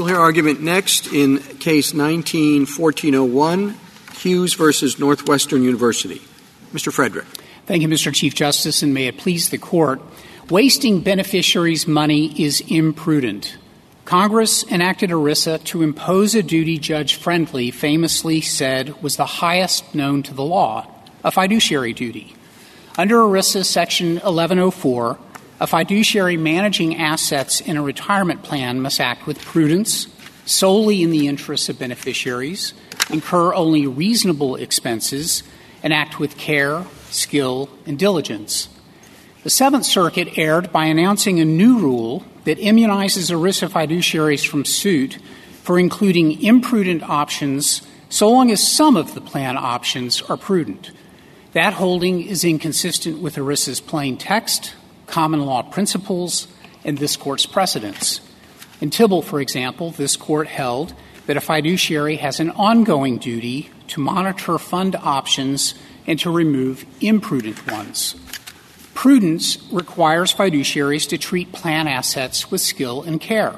You'll hear argument next in case 19-1401, Hughes versus Northwestern University. Mr. Frederick. Thank you, Mr. Chief Justice, and may it please the court. Wasting beneficiaries' money is imprudent. Congress enacted ERISA to impose a duty Judge Friendly famously said was the highest known to the law, a fiduciary duty. Under ERISA Section 1104, a fiduciary managing assets in a retirement plan must act with prudence, solely in the interests of beneficiaries, incur only reasonable expenses, and act with care, skill, and diligence. The Seventh Circuit erred by announcing a new rule that immunizes ERISA fiduciaries from suit for including imprudent options so long as some of the plan options are prudent. That holding is inconsistent with ERISA's plain text, common law principles, and this court's precedents. In Tibble, for example, this court held that a fiduciary has an ongoing duty to monitor fund options and to remove imprudent ones. Prudence requires fiduciaries to treat plan assets with skill and care.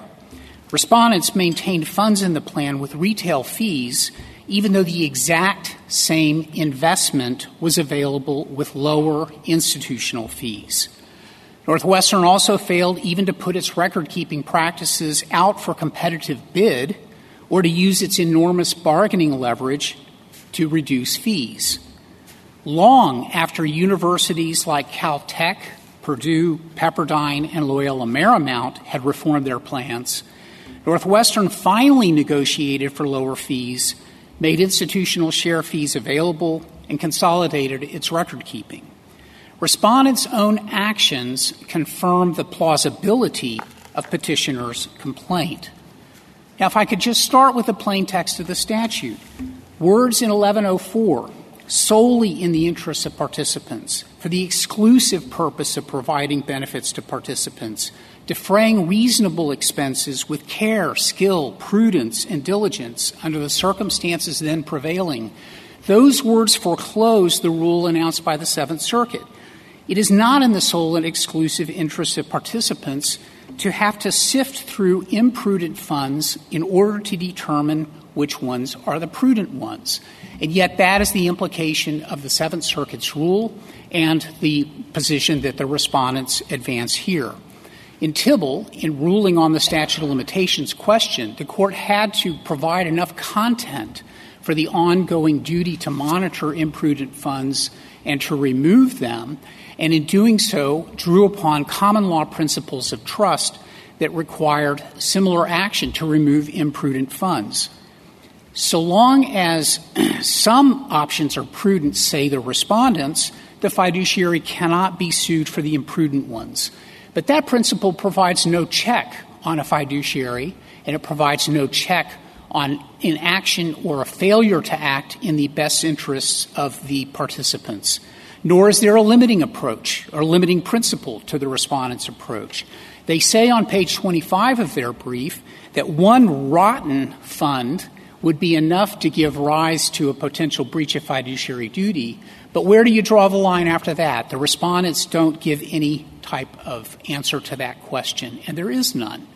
Respondents maintained funds in the plan with retail fees, even though the exact same investment was available with lower institutional fees. Northwestern also failed even to put its record keeping practices out for competitive bid or to use its enormous bargaining leverage to reduce fees. Long after universities like Caltech, Purdue, Pepperdine, and Loyola Marymount had reformed their plans, Northwestern finally negotiated for lower fees, made institutional share fees available, and consolidated its record keeping. Respondents' own actions confirm the plausibility of petitioners' complaint. Now, if I could just start with the plain text of the statute. Words in 1104, solely in the interests of participants, for the exclusive purpose of providing benefits to participants, defraying reasonable expenses with care, skill, prudence, and diligence under the circumstances then prevailing, those words foreclose the rule announced by the Seventh Circuit. It is not in the sole and exclusive interest of participants to have to sift through imprudent funds in order to determine which ones are the prudent ones. And yet, that is the implication of the Seventh Circuit's rule and the position that the respondents advance here. In Tibble, in ruling on the statute of limitations question, the court had to provide enough content for the ongoing duty to monitor imprudent funds and to remove them and in doing so drew upon common law principles of trust that required similar action to remove imprudent funds. So long as some options are prudent, say the respondents, the fiduciary cannot be sued for the imprudent ones. But that principle provides no check on a fiduciary, and it provides no check on inaction or a failure to act in the best interests of the participants nor is there a limiting approach or limiting principle to the respondent's approach. They say on page 25 of their brief that one rotten fund would be enough to give rise to a potential breach of fiduciary duty. But where do you draw the line after that? The respondents don't give any type of answer to that question, and there is none.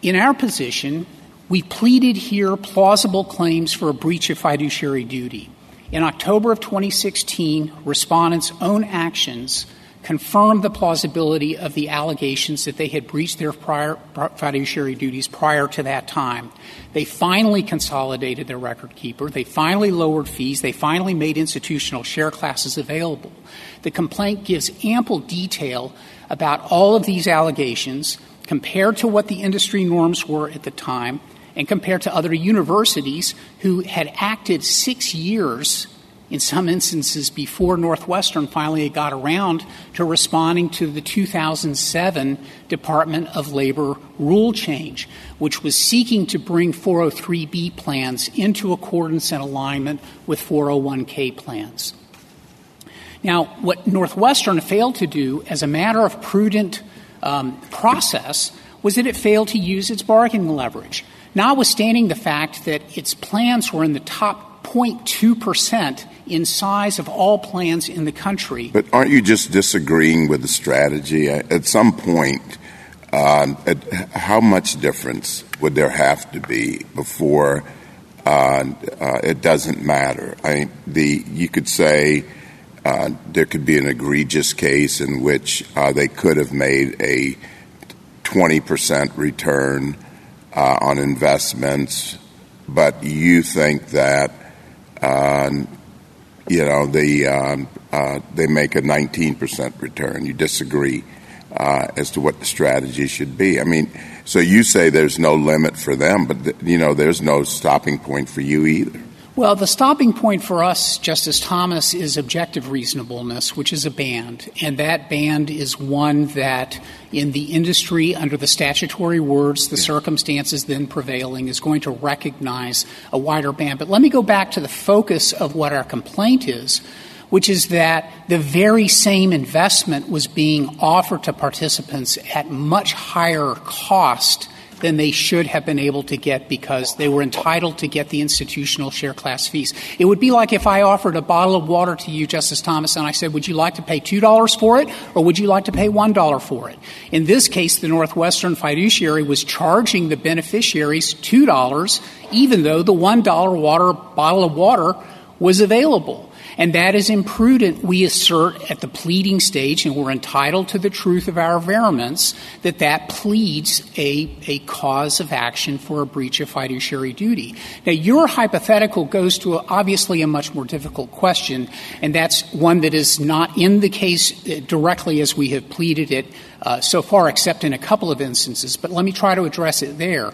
In our position, we pleaded here plausible claims for a breach of fiduciary duty. In October of 2016, respondents' own actions confirmed the plausibility of the allegations that they had breached their prior fiduciary duties prior to that time. They finally consolidated their record keeper. They finally lowered fees. They finally made institutional share classes available. The complaint gives ample detail about all of these allegations compared to what the industry norms were at the time and compared to other universities who had acted six years in some instances before Northwestern finally got around to responding to the 2007 Department of Labor rule change, which was seeking to bring 403B plans into accordance and alignment with 401K plans. Now, what Northwestern failed to do as a matter of prudent um, process was that it failed to use its bargaining leverage notwithstanding the fact that its plans were in the top 0.2% in size of all plans in the country. But aren't you just disagreeing with the strategy? At some point, uh, how much difference would there have to be before uh, uh, it doesn't matter? I, mean, the you could say uh, there could be an egregious case in which uh, they could have made a 20% return uh, on investments, but you think that um, you know the um, uh, they make a 19% return. You disagree uh, as to what the strategy should be. I mean, so you say there's no limit for them, but th- you know there's no stopping point for you either. Well, the stopping point for us, Justice Thomas, is objective reasonableness, which is a band. And that band is one that, in the industry, under the statutory words, the circumstances then prevailing, is going to recognize a wider band. But let me go back to the focus of what our complaint is, which is that the very same investment was being offered to participants at much higher cost than they should have been able to get because they were entitled to get the institutional share class fees. It would be like if I offered a bottle of water to you, Justice Thomas, and I said, would you like to pay $2 for it or would you like to pay $1 for it? In this case, the Northwestern fiduciary was charging the beneficiaries $2 even though the $1 water bottle of water was available. And that is imprudent, we assert at the pleading stage, and we're entitled to the truth of our averments, that that pleads a, a cause of action for a breach of fiduciary duty. Now, your hypothetical goes to a, obviously a much more difficult question, and that's one that is not in the case directly as we have pleaded it uh, so far, except in a couple of instances. But let me try to address it there.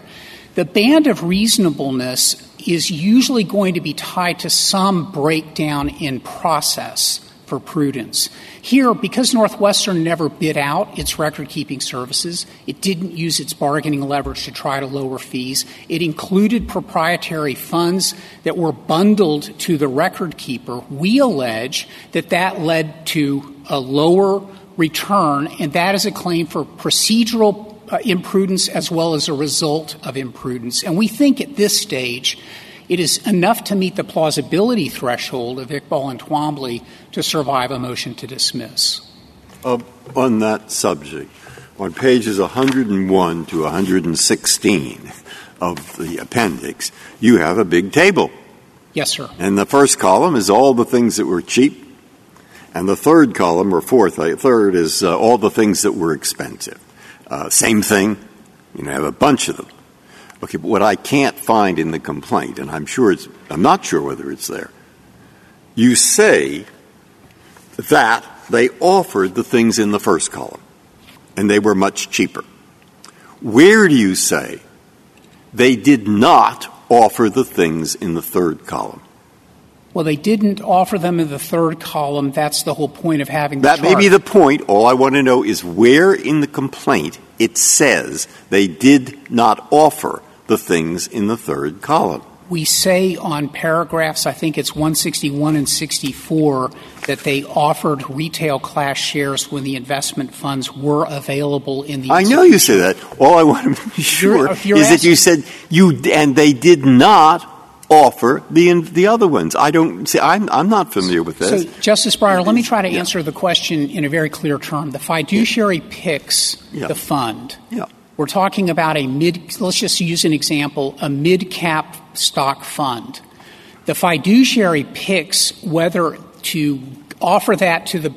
The band of reasonableness is usually going to be tied to some breakdown in process for prudence. Here, because Northwestern never bid out its record keeping services, it didn't use its bargaining leverage to try to lower fees. It included proprietary funds that were bundled to the record keeper. We allege that that led to a lower return, and that is a claim for procedural imprudence as well as a result of imprudence. And we think at this stage it is enough to meet the plausibility threshold of Iqbal and Twombly to survive a motion to dismiss. Uh, on that subject, on pages 101 to 116 of the appendix, you have a big table. Yes, sir. And the first column is all the things that were cheap, and the third column, or fourth, uh, third, is uh, all the things that were expensive. Uh, same thing. You know, I have a bunch of them. Okay, but what I can't find in the complaint, and I'm sure it's, I'm not sure whether it's there, you say that they offered the things in the first column and they were much cheaper. Where do you say they did not offer the things in the third column? Well, they didn't offer them in the third column. That's the whole point of having That may be the point. All I want to know is where in the complaint it says they did not offer the things in the third column. We say on paragraphs, I think it's 161 and 64, that they offered retail class shares when the investment funds were available in the. I know you say that. All I want to be sure is that you said you and they did not offer the the other ones. I don't see. I'm I'm not familiar with this. So, Justice Breyer, let me try to answer the question in a very clear term. The fiduciary picks yeah. the fund. Yeah. We're talking about a mid. Let's just use an example: a mid cap stock fund. The fiduciary picks whether to offer that to the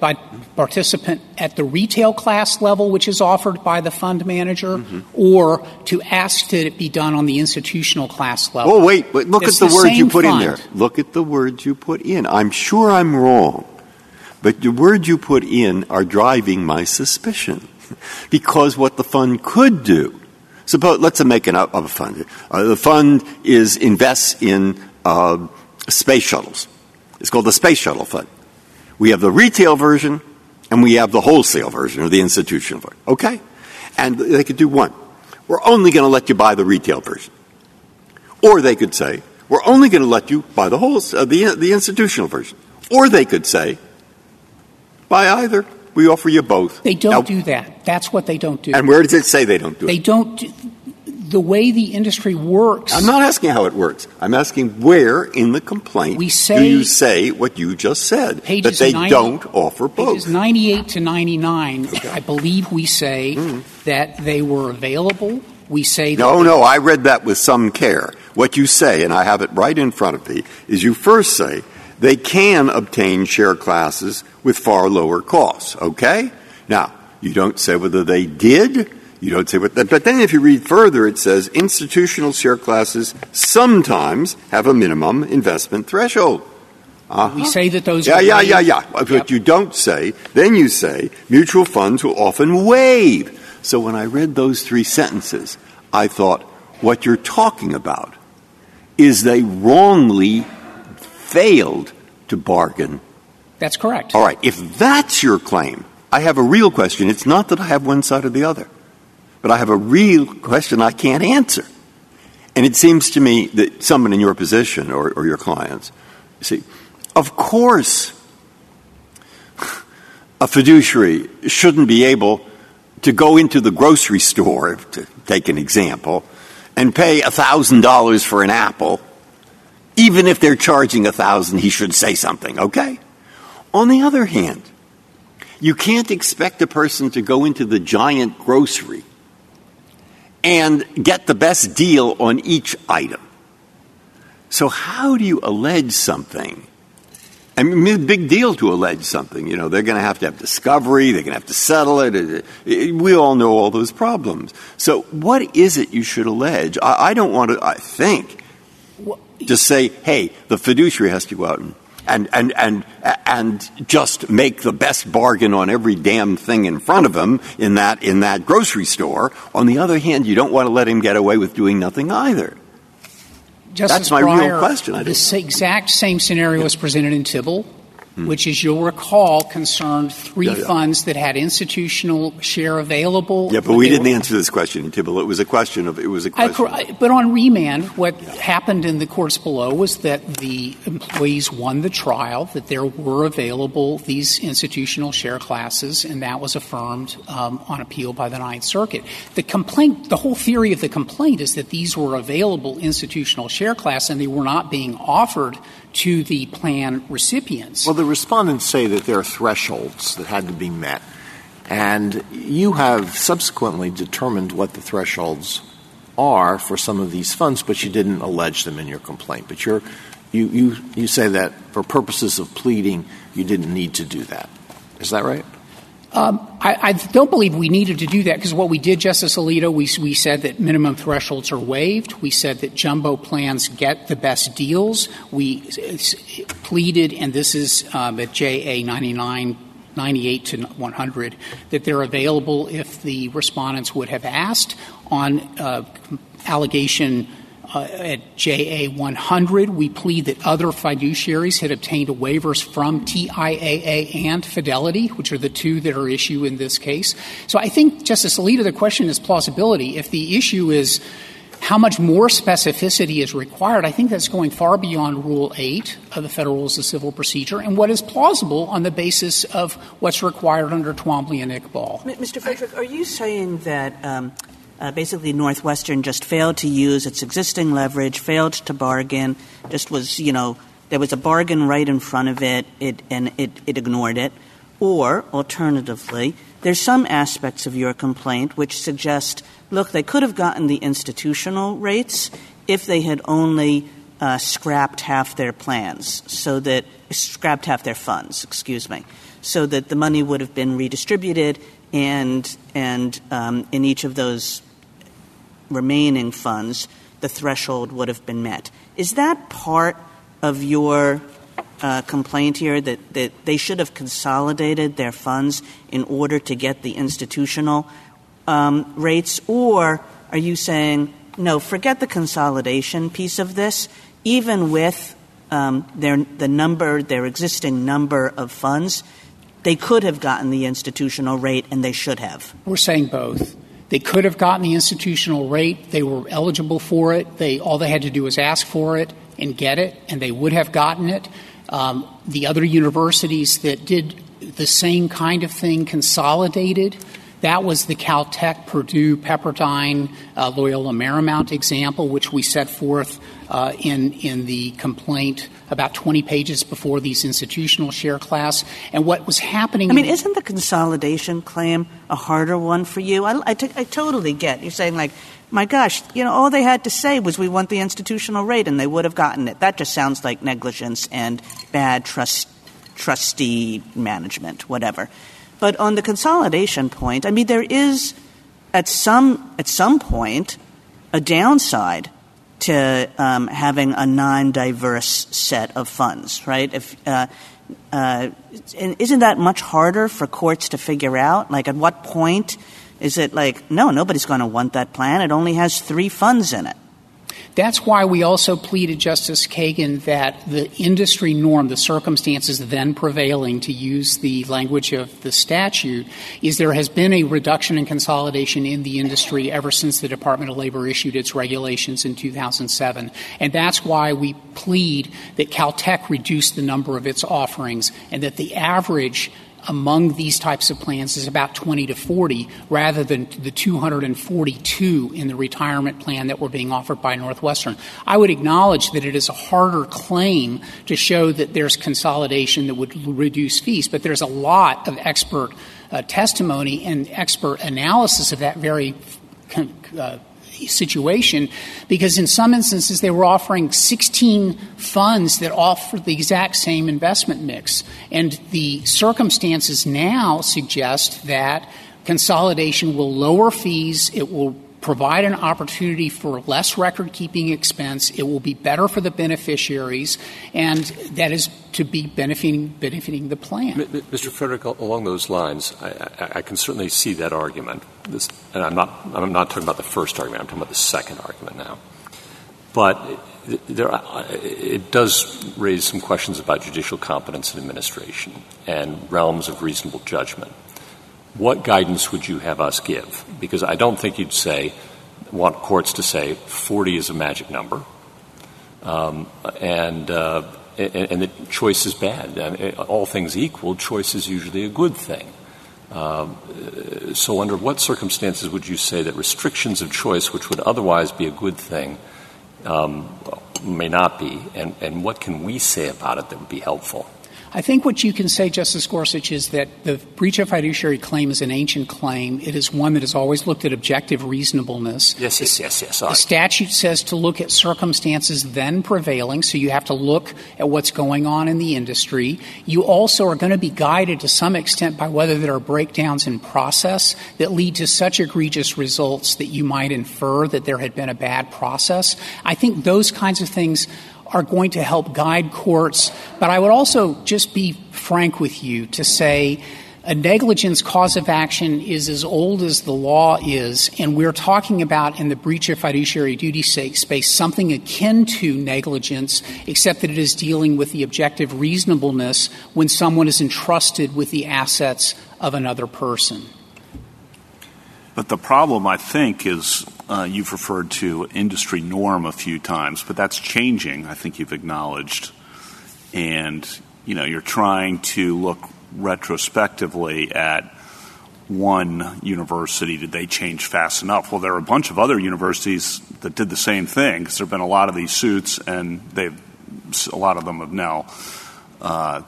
participant at the retail class level, which is offered by the fund manager, mm-hmm. or to ask that it be done on the institutional class level. Oh, wait, but look it's at the, the words you put fund. in there. Look at the words you put in. I'm sure I'm wrong, but the words you put in are driving my suspicion. because what the fund could do, suppose, let's make an up of a fund. Uh, the fund is invests in uh, space shuttles. It's called the Space Shuttle Fund. We have the retail version and we have the wholesale version or the institutional version. Okay? And they could do one. We're only going to let you buy the retail version. Or they could say, we're only going to let you buy the whole, uh, the, the institutional version. Or they could say, buy either. We offer you both. They don't now, do that. That's what they don't do. And where does it say they don't do they it? They don't. The way the industry works. I'm not asking how it works. I'm asking where in the complaint we say, do you say what you just said that they 90, don't offer both? Pages 98 to 99, okay. I believe we say mm. that they were available. We say no, no. I read that with some care. What you say, and I have it right in front of me, is you first say they can obtain share classes with far lower costs. Okay? Now, you don't say whether they did you don't say what that. But then if you read further, it says institutional share classes sometimes have a minimum investment threshold. Uh-huh. We say that those. Yeah, yeah, yeah, yeah. But yep. you don't say. Then you say mutual funds will often waive. So when I read those three sentences, I thought, what you're talking about is they wrongly failed to bargain. That's correct. All right. If that's your claim, I have a real question. It's not that I have one side or the other but I have a real question I can't answer. And it seems to me that someone in your position or, or your clients, see, of course, a fiduciary shouldn't be able to go into the grocery store, to take an example, and pay $1,000 for an apple. Even if they're charging 1000 he should say something, okay? On the other hand, you can't expect a person to go into the giant grocery and get the best deal on each item. So, how do you allege something? I mean, big deal to allege something. You know, they're going to have to have discovery, they're going to have to settle it. We all know all those problems. So, what is it you should allege? I, don't want to, I think, just say, hey, the fiduciary has to go out and and, and, and, and just make the best bargain on every damn thing in front of him in that, in that grocery store. On the other hand, you don't want to let him get away with doing nothing either. Justice That's my Breyer, real question. This exact same scenario was presented in Tibble hmm. which, as you'll recall, concerned three yeah, yeah. funds that had institutional share available. Yeah, but we didn't were, answer this question Tibble. It was a question of it was a question. I, but on remand, what yeah. happened in the courts below was that the employees won the trial, that there were available these institutional share classes, and that was affirmed um, on appeal by the Ninth Circuit. The complaint, the whole theory of the complaint, is that these were available institutional share class, and they were not being offered to the plan recipients. Well, the respondents say that there are thresholds that had to be met, and you have subsequently determined what the thresholds are for some of these funds, but you didn't allege them in your complaint. But you, you, you say that for purposes of pleading, you didn't need to do that. Is that right? Um, I, don't believe we needed to do that because what we did, Justice Alito, we, said that minimum thresholds are waived. We said that jumbo plans get the best deals. We pleaded, and this is um, at JA 99, 98 to 100, that they're available if the respondents would have asked on uh, allegation at JA 100, we plead that other fiduciaries had obtained waivers from TIAA and Fidelity, which are the two that are issue in this case. So I think, Justice Alito, the question is plausibility. If the issue is how much more specificity is required, I think that's going far beyond Rule 8 of the Federal Rules of Civil Procedure and what is plausible on the basis of what's required under Twombly and Iqbal. Mr. Frederick, are you saying that um, uh, basically, Northwestern just failed to use its existing leverage, failed to bargain, just was, you know, there was a bargain right in front of it, it and it, it ignored it. Or, alternatively, there's some aspects of your complaint which suggest, look, they could have gotten the institutional rates if they had only uh, scrapped half their plans, so that scrapped half their funds, excuse me, so that the money would have been redistributed, and and um, in each of those remaining funds, the threshold would have been met. Is that part of your uh, complaint here that, that they should have consolidated their funds in order to get the institutional um, rates? Or are you saying, no, forget the consolidation piece of this, even with um, their, the number, their existing number of funds, they could have gotten the institutional rate and they should have? We're saying both. They could have gotten the institutional rate. They were eligible for it. They, all they had to do was ask for it and get it, and they would have gotten it. Um, the other universities that did the same kind of thing consolidated That was the Caltech, Purdue, Pepperdine, uh, Loyola Marymount example, which we set forth uh, in, in the complaint about 20 pages before these institutional share class. And what was happening. I mean, isn't the consolidation claim a harder one for you? I, I, t- I totally get. You're saying, like, my gosh, you know, all they had to say was we want the institutional rate and they would have gotten it. That just sounds like negligence and bad trust, trustee management, whatever. But on the consolidation point, I mean, there is at some, at some point a downside to um, having a non-diverse set of funds, right? If uh, uh, isn't that much harder for courts to figure out? Like, at what point is it like, no, nobody's going to want that plan. It only has three funds in it. That's why we also pleaded, Justice Kagan, that the industry norm, the circumstances then prevailing, to use the language of the statute, is there has been a reduction in consolidation in the industry ever since the Department of Labor issued its regulations in 2007. And that's why we plead that Caltech reduced the number of its offerings and that the average among these types of plans is about 20 to 40 rather than the 242 in the retirement plan that were being offered by Northwestern. I would acknowledge that it is a harder claim to show that there's consolidation that would reduce fees, but there's a lot of expert uh, testimony and expert analysis of that very uh, situation because in some instances they were offering 16 funds that offered the exact same investment mix. And the circumstances now suggest that consolidation will lower fees, it will provide an opportunity for less record keeping expense. It will be better for the beneficiaries, and that is to be benefiting, benefiting the plan. Mr. Frederick, along those lines, I, I, can certainly see that argument. This, and I'm not, I'm not talking about the first argument, I'm talking about the second argument now. But eh, there, it does raise some questions about judicial competence and administration and realms of reasonable judgment what guidance would you have us give? Because I don't think you'd say, want courts to say 40 is a magic number, um, and, uh, and, and the choice is bad. I mean, all things equal, choice is usually a good thing. Um, so, under what circumstances would you say that restrictions of choice, which would otherwise be a good thing, um, may not be? And, and what can we say about it that would be helpful? I think what you can say, Justice Gorsuch, is that the breach of fiduciary claim is an ancient claim. It is one that has always looked at objective reasonableness. Yes, yes, yes, yes. The statute says to look at circumstances then prevailing, so you have to look at what's going on in the industry. You also are going to be guided to some extent by whether there are breakdowns in process that lead to such egregious results that you might infer that there had been a bad process. I think those kinds of things are going to help guide courts. But I would also just be frank with you to say a negligence cause of action is as old as the law is, and we're talking about in the breach of fiduciary duty space something akin to negligence, except that it is dealing with the objective reasonableness when someone is entrusted with the assets of another person. But the problem, I think, is you've referred to industry norm a few times, but that's changing. I think you've acknowledged, and you know you're trying to look retrospectively at one university. Did they change fast enough? Well, there are a bunch of other universities that did the same thing because there have been a lot of these suits, and they've a lot of them have now uh,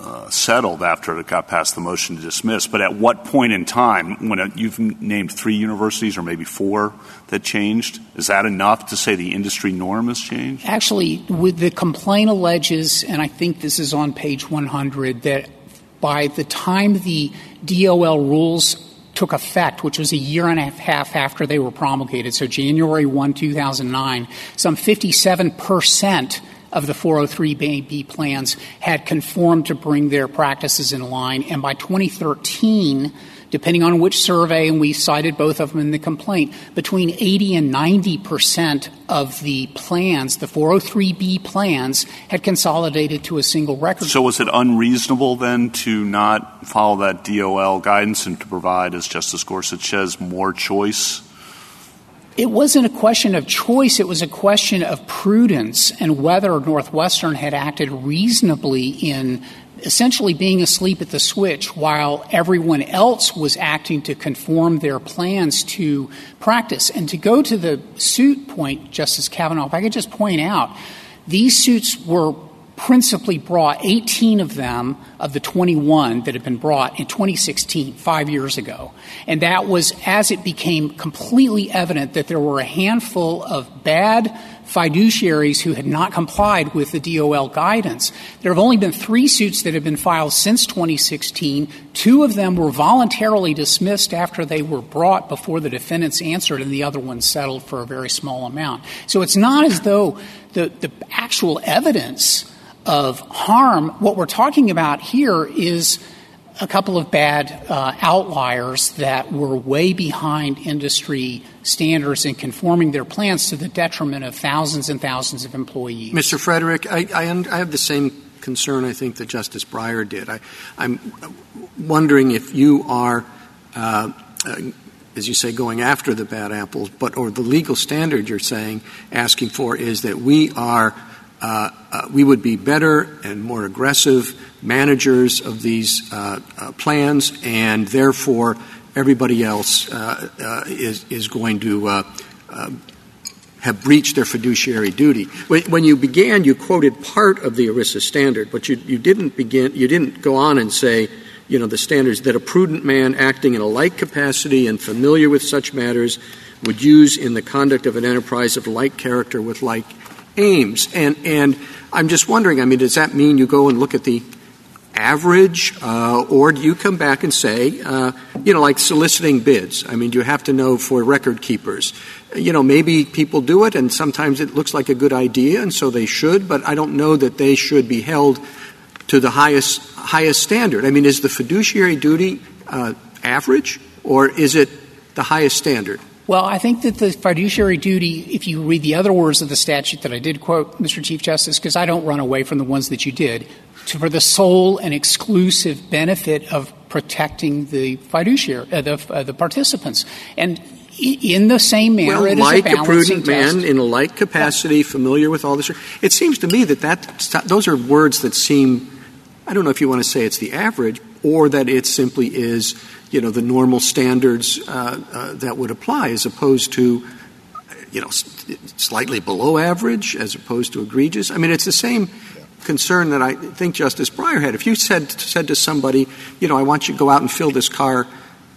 uh, settled after it got past the motion to dismiss. But at what point in time, when it, you've named three universities or maybe four that changed, is that enough to say the industry norm has changed? Actually, with the complaint alleges, and I think this is on page 100, that by the time the DOL rules took effect, which was a year and a half after they were promulgated, so January 1, 2009, some 57 percent of the 403b plans had conformed to bring their practices in line. And by 2013, depending on which survey, and we cited both of them in the complaint, between 80 and 90 percent of the plans, the 403b plans, had consolidated to a single record. So was it unreasonable then to not follow that DOL guidance and to provide, as Justice Gorsuch says, more choice it wasn't a question of choice, it was a question of prudence and whether Northwestern had acted reasonably in essentially being asleep at the switch while everyone else was acting to conform their plans to practice. And to go to the suit point, Justice Kavanaugh, if I could just point out, these suits were principally brought 18 of them of the 21 that had been brought in 2016, five years ago. And that was as it became completely evident that there were a handful of bad fiduciaries who had not complied with the DOL guidance. There have only been three suits that have been filed since 2016. Two of them were voluntarily dismissed after they were brought before the defendants answered, and the other one settled for a very small amount. So it's not as though the, the actual evidence of harm, what we're talking about here is a couple of bad uh, outliers that were way behind industry standards in conforming their plans to the detriment of thousands and thousands of employees. Mr. Frederick, I, I, I have the same concern I think that Justice Breyer did. I, am wondering if you are, uh, uh, as you say, going after the bad apples, but or the legal standard you're saying asking for is that we are we would be better and more aggressive managers of these uh, uh plans, and therefore everybody else uh, uh, is, is going to um, have breached their fiduciary duty. When, when, you began, you quoted part of the ERISA standard, but you, you didn't begin. You didn't go on and say, you know, the standards that a prudent man acting in a like capacity and familiar with such matters would use in the conduct of an enterprise of like character with like aims. And, and I'm just wondering, I mean, does that mean you go and look at the average, uh, or do you come back and say, uh, you know, like soliciting bids? I mean, do you have to know for record keepers? You know, maybe people do it, and sometimes it looks like a good idea, and so they should, but I don't know that they should be held to the highest highest standard. I mean, is the fiduciary duty uh, average, or is it the highest standard? Well, I think that the fiduciary duty, if you read the other words of the statute that I did quote, Mr. Chief Justice, because I don't run away from the ones that you did, to, for the sole and exclusive benefit of protecting the fiduciary, uh, the, uh, the participants. And in the same manner, well, like a, a prudent test. man in a like capacity, familiar with all this. It seems to me that, that those are words that seem. I don't know if you want to say it's the average or that it simply is you know the normal standards uh, uh, that would apply, as opposed to you know slightly below average, as opposed to egregious. I mean, it's the same concern that I think Justice Breyer had. If you said said to somebody, you know, I want you to go out and fill this car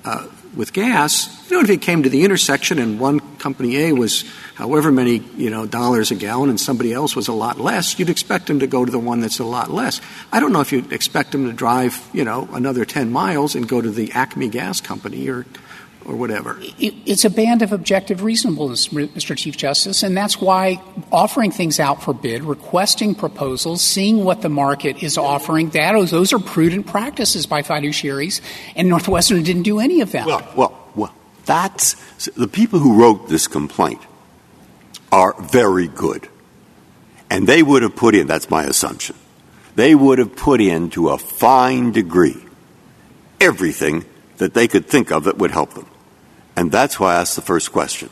uh, with gas, you know, if it came to the intersection and one company A was however many, you know, dollars a gallon and somebody else was a lot less, you'd expect them to go to the one that's a lot less. I don't know if you'd expect them to drive, you know, another 10 miles and go to the Acme gas company or or whatever. It's a band of objective reasonableness, Mr. Chief Justice, and that's why offering things out for bid, requesting proposals, seeing what the market is offering, that, those are prudent practices by fiduciaries, and Northwestern didn't do any of that. Well, well, well that's the people who wrote this complaint are very good. And they would have put in, that's my assumption, they would have put in to a fine degree everything that they could think of that would help them. And that's why I asked the first question.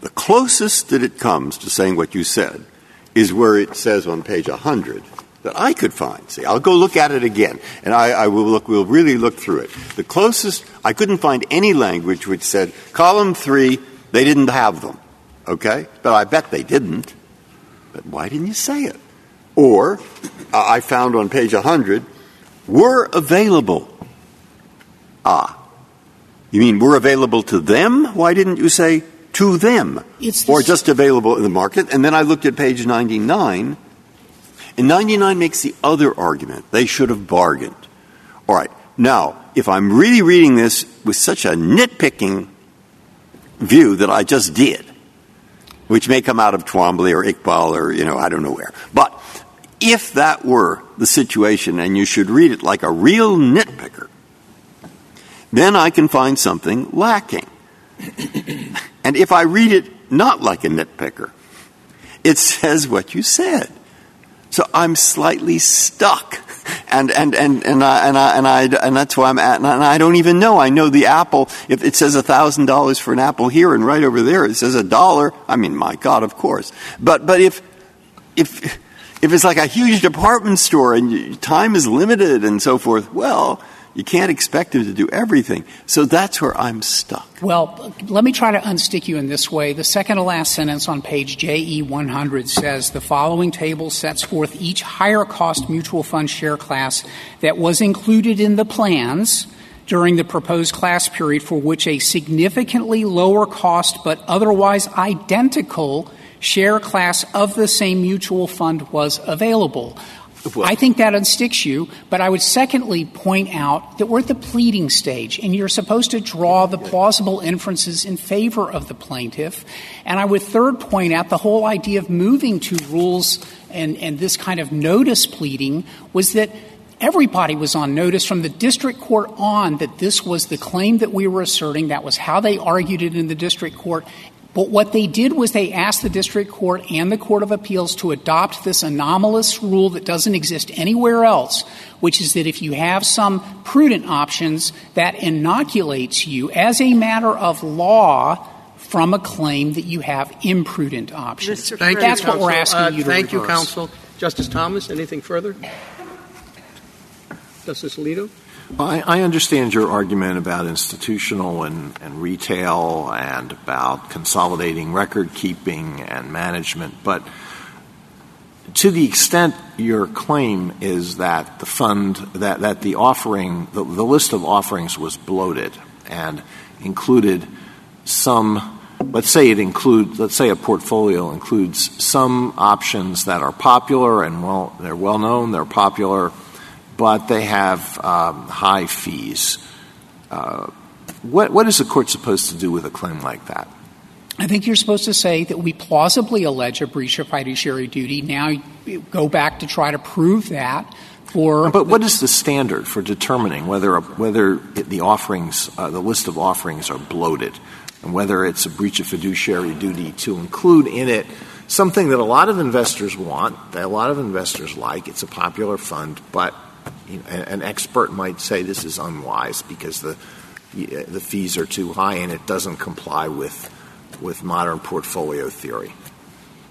The closest that it comes to saying what you said is where it says on page 100 that I could find. See, I'll go look at it again, and I, I will look. We'll really look through it. The closest I couldn't find any language which said column three. They didn't have them. Okay, but I bet they didn't. But why didn't you say it? Or uh, I found on page 100 were available. Ah, you mean we're available to them? Why didn't you say to them? It's or just available in the market? And then I looked at page 99, and 99 makes the other argument. They should have bargained. All right. Now, if I'm really reading this with such a nitpicking view that I just did, which may come out of Twombly or Iqbal or, you know, I don't know where. But if that were the situation and you should read it like a real nitpicker, then I can find something lacking. and if I read it not like a nitpicker, it says what you said. So I'm slightly stuck. And, and, and, and, I, and, I, and, I, and that's why I'm at, and I don't even know. I know the apple, if it says $1,000 for an apple here and right over there it says a dollar, I mean, my God, of course. But, but if, if, If it's like a huge department store and time is limited and so forth, well, you can't expect him to do everything. So that's where I'm stuck. Well, let me try to unstick you in this way. The second to last sentence on page JE 100 says the following table sets forth each higher cost mutual fund share class that was included in the plans during the proposed class period for which a significantly lower cost but otherwise identical share class of the same mutual fund was available. I think that unsticks you, but I would secondly point out that we're at the pleading stage, and you're supposed to draw the plausible inferences in favor of the plaintiff. And I would third point out the whole idea of moving to rules and, and this kind of notice pleading was that everybody was on notice from the district court on that this was the claim that we were asserting. That was how they argued it in the district court. But what they did was they asked the district court and the court of appeals to adopt this anomalous rule that doesn't exist anywhere else, which is that if you have some prudent options, that inoculates you as a matter of law from a claim that you have imprudent options. Thank That's you, what we're asking uh, you to Thank reverse. you, counsel. Justice Thomas, anything further? Justice Alito? I, understand your argument about institutional and, retail and about consolidating record keeping and management, but to the extent your claim is that the fund, that, the offering, the, list of offerings was bloated and included some, let's say it includes, let's say a portfolio includes some options that are popular and well, they're well known, they're popular, but they have um, high fees. Uh, what, what is the court supposed to do with a claim like that? I think you're supposed to say that we plausibly allege a breach of fiduciary duty. Now go back to try to prove that. For but what is the standard for determining whether a, whether the offerings, uh, the list of offerings, are bloated, and whether it's a breach of fiduciary duty to include in it something that a lot of investors want, that a lot of investors like. It's a popular fund, but an expert might say this is unwise because the the fees are too high and it doesn't comply with with modern portfolio theory?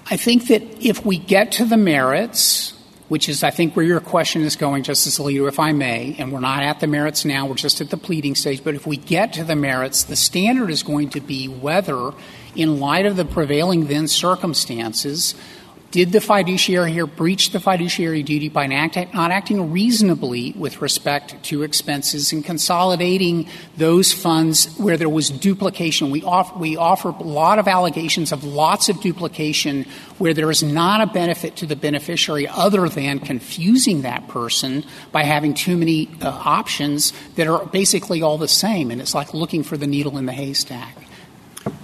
I think that if we get to the merits, which is, I think, where your question is going, Justice Alito, if I may, and we're not at the merits now, we're just at the pleading stage, but if we get to the merits, the standard is going to be whether, in light of the prevailing then circumstances, did the fiduciary here breach the fiduciary duty by not acting reasonably with respect to expenses and consolidating those funds where there was duplication? We offer, we offer a lot of allegations of lots of duplication where there is not a benefit to the beneficiary other than confusing that person by having too many uh, options that are basically all the same. And it's like looking for the needle in the haystack.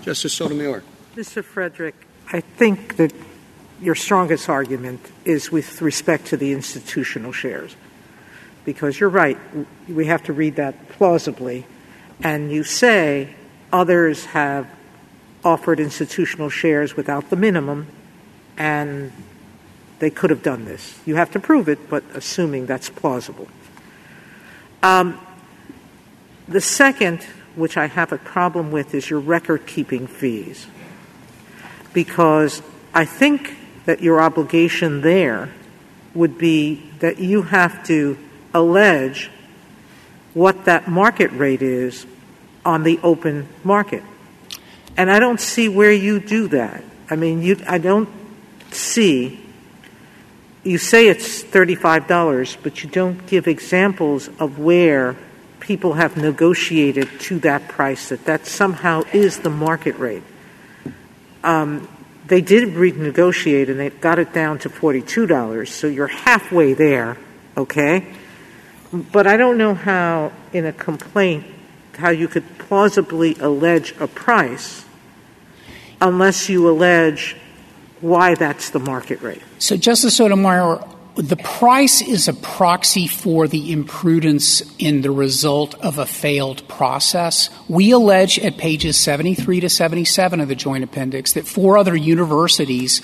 Justice Sotomayor. Mr. Frederick, I think that your strongest argument is with respect to the institutional shares. Because you're right, we have to read that plausibly. And you say others have offered institutional shares without the minimum, and they could have done this. You have to prove it, but assuming that's plausible. Um, the second, which I have a problem with, is your record keeping fees. Because I think that your obligation there would be that you have to allege what that market rate is on the open market. And I don't see where you do that. I mean, you, I don't see, you say it's $35, but you don't give examples of where people have negotiated to that price, that that somehow is the market rate. Um, they did renegotiate and they got it down to $42, so you're halfway there, okay? But I don't know how, in a complaint, how you could plausibly allege a price unless you allege why that's the market rate. So, Justice Sotomayor, the price is a proxy for the imprudence in the result of a failed process. We allege at pages 73 to 77 of the Joint Appendix that four other universities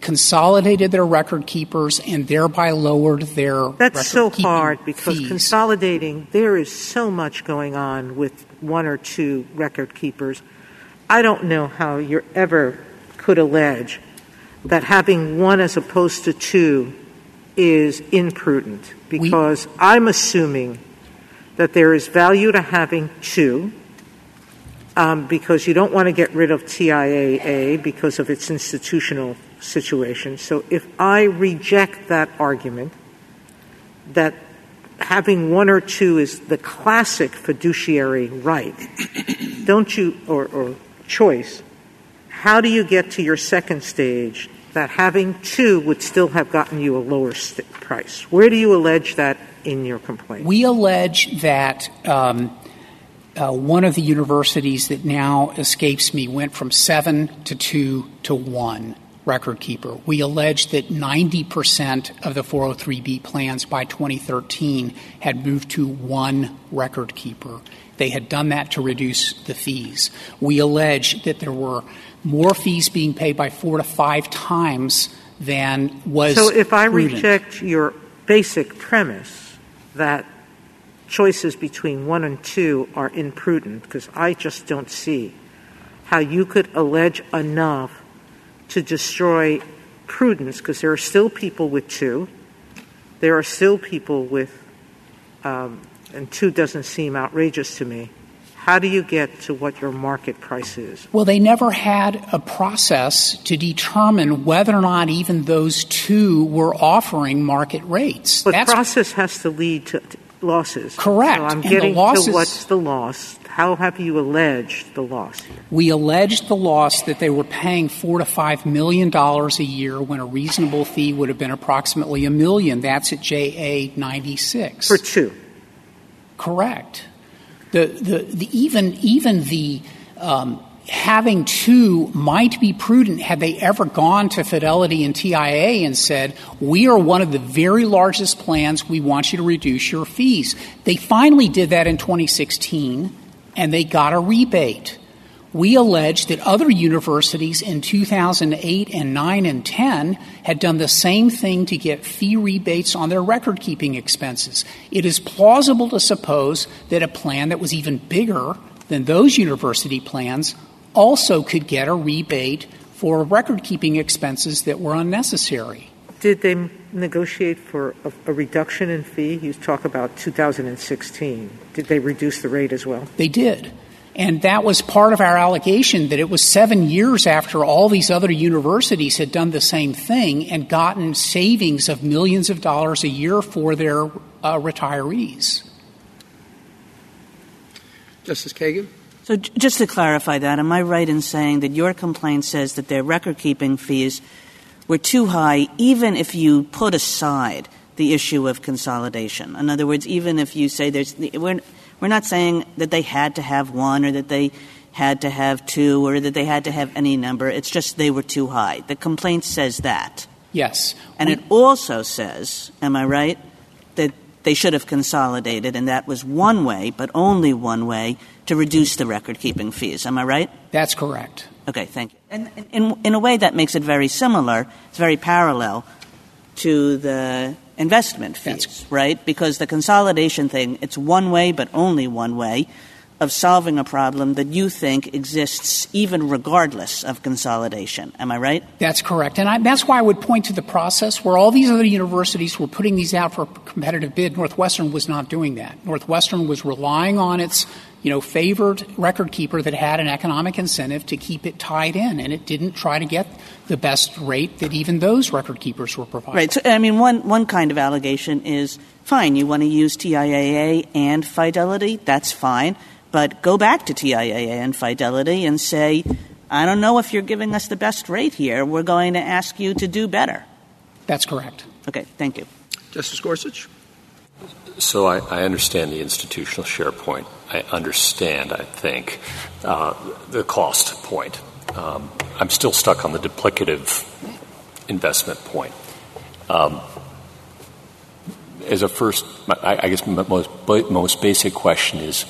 consolidated their record keepers and thereby lowered their That's so hard because fees. consolidating, there is so much going on with one or two record keepers. I don't know how you ever could allege that having one as opposed to two is imprudent because we, I'm assuming that there is value to having two um, because you don't want to get rid of TIAA because of its institutional situation. So if I reject that argument, that having one or two is the classic fiduciary right, don't you, or, or choice, how do you get to your second stage that having two would still have gotten you a lower st- price? Where do you allege that in your complaint? We allege that um, uh, one of the universities that now escapes me went from seven to two to one record keeper. We allege that 90% of the 403B plans by 2013 had moved to one record keeper. They had done that to reduce the fees. We allege that there were more fees being paid by four to five times than was. So if I prudent. reject your basic premise that choices between one and two are imprudent, because I just don't see how you could allege enough to destroy prudence, because there are still people with two. There are still people with, um, and two doesn't seem outrageous to me how do you get to what your market price is? Well, they never had a process to determine whether or not even those two were offering market rates. But That's, process has to lead to losses. Correct. So I'm and getting losses, to what's the loss. How have you alleged the loss? We alleged the loss that they were paying four to five million dollars a year when a reasonable fee would have been approximately a million. That's at JA 96. For two. Correct. The, the, the even, even the um, having two might be prudent had they ever gone to Fidelity and TIAA and said, We are one of the very largest plans. We want you to reduce your fees. They finally did that in 2016 and they got a rebate. We allege that other universities in 2008 and 9 and 10 had done the same thing to get fee rebates on their record keeping expenses. It is plausible to suppose that a plan that was even bigger than those university plans also could get a rebate for record keeping expenses that were unnecessary. Did they negotiate for a, a, reduction in fee? You talk about 2016. Did they reduce the rate as well? They did. And that was part of our allegation that it was seven years after all these other universities had done the same thing and gotten savings of millions of dollars a year for their uh, retirees. Justice Kagan? So, j- just to clarify that, am I right in saying that your complaint says that their record keeping fees were too high, even if you put aside the issue of consolidation? In other words, even if you say there's. We're, we're not saying that they had to have one or that they had to have two or that they had to have any number. It's just they were too high. The complaint says that. Yes. And it also says, am I right, that they should have consolidated, and that was one way, but only one way, to reduce the record keeping fees. Am I right? That's correct. Okay, thank you. And in, in a way, that makes it very similar, it's very parallel to the investment fees, right? Because the consolidation thing, it's one way, but only one way of solving a problem that you think exists even regardless of consolidation. Am I right? That's correct. And I, that's why I would point to the process where all these other universities were putting these out for a competitive bid. Northwestern was not doing that. Northwestern was relying on its you know, favored record keeper that had an economic incentive to keep it tied in, and it didn't try to get the best rate that even those record keepers were providing. Right. So, I mean, one, one kind of allegation is fine, you want to use TIAA and Fidelity, that's fine, but go back to TIAA and Fidelity and say, I don't know if you're giving us the best rate here. We're going to ask you to do better. That's correct. Okay, thank you. Justice Gorsuch? So I, I, understand the institutional share point. I understand, I think, uh, the cost point. Um, I'm still stuck on the duplicative investment point. Um, as a first, I, I guess my most, most basic question is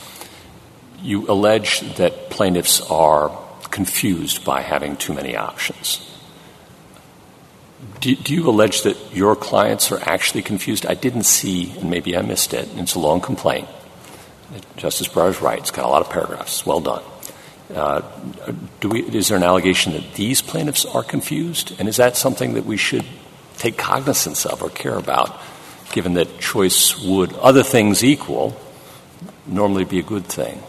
you allege that plaintiffs are confused by having too many options. Do, you allege that your clients are actually confused? I didn't see, and maybe I missed it, it's a long complaint. Justice Breyer's right. It's got a lot of paragraphs. Well done. Uh, we, is there an allegation that these plaintiffs are confused? And is that something that we should take cognizance of or care about, given that choice would, other things equal, normally be a good thing?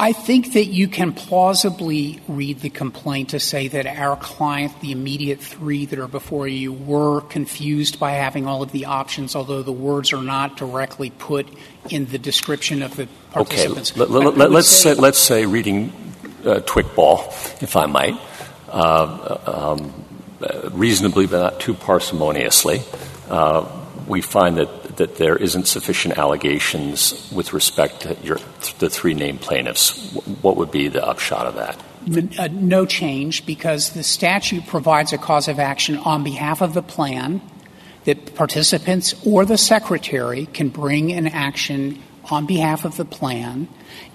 I think that you can plausibly read the complaint to say that our client, the immediate three that are before you, were confused by having all of the options, although the words are not directly put in the description of the participants. Okay, let, let, let's, say, let's say reading uh, Twiqbal, if I might, uh, um, reasonably but not too parsimoniously, uh, we find that that there isn't sufficient allegations with respect to your, the three named plaintiffs. What would be the upshot of that? Uh, no change because the statute provides a cause of action on behalf of the plan that participants or the secretary can bring an action on behalf of the plan.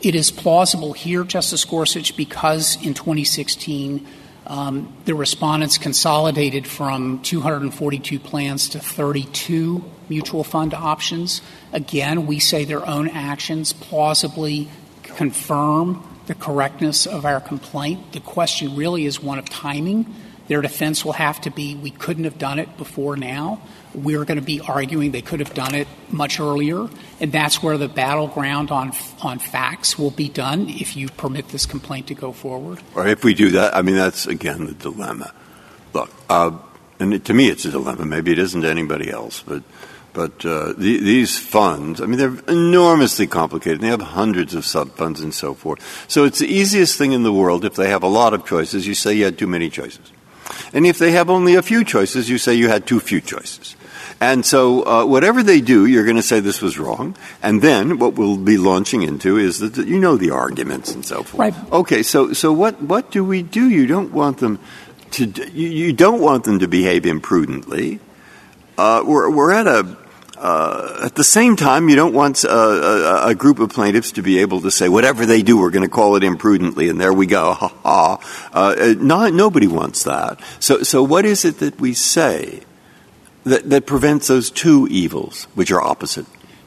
It is plausible here, Justice Gorsuch, because in 2016 um, the respondents consolidated from 242 plans to 32 mutual fund options. Again, we say their own actions plausibly confirm the correctness of our complaint. The question really is one of timing. Their defense will have to be we couldn't have done it before now. We're going to be arguing they could have done it much earlier, and that's where the battleground on on facts will be done if you permit this complaint to go forward. Or if we do that, I mean that's again the dilemma. Look, uh, and to me it's a dilemma. Maybe it isn't to anybody else, but but uh, the, these funds, I mean, they're enormously complicated. They have hundreds of sub funds and so forth. So it's the easiest thing in the world if they have a lot of choices. You say you had too many choices. And if they have only a few choices, you say you had too few choices. And so, uh, whatever they do, you're going to say this was wrong. And then what we'll be launching into is that you know the arguments and so forth. Right. Okay. So, so what, what do we do? You don't want them to, you, you don't want them to behave imprudently. Uh, we're, we're at a, at the same time, you don't want uh, a, group of plaintiffs to be able to say, whatever they do, we're going to call it imprudently, and there we go, ha ha. Uh, not, nobody wants that. So, so what is it that we say that prevents those two evils, which are opposite?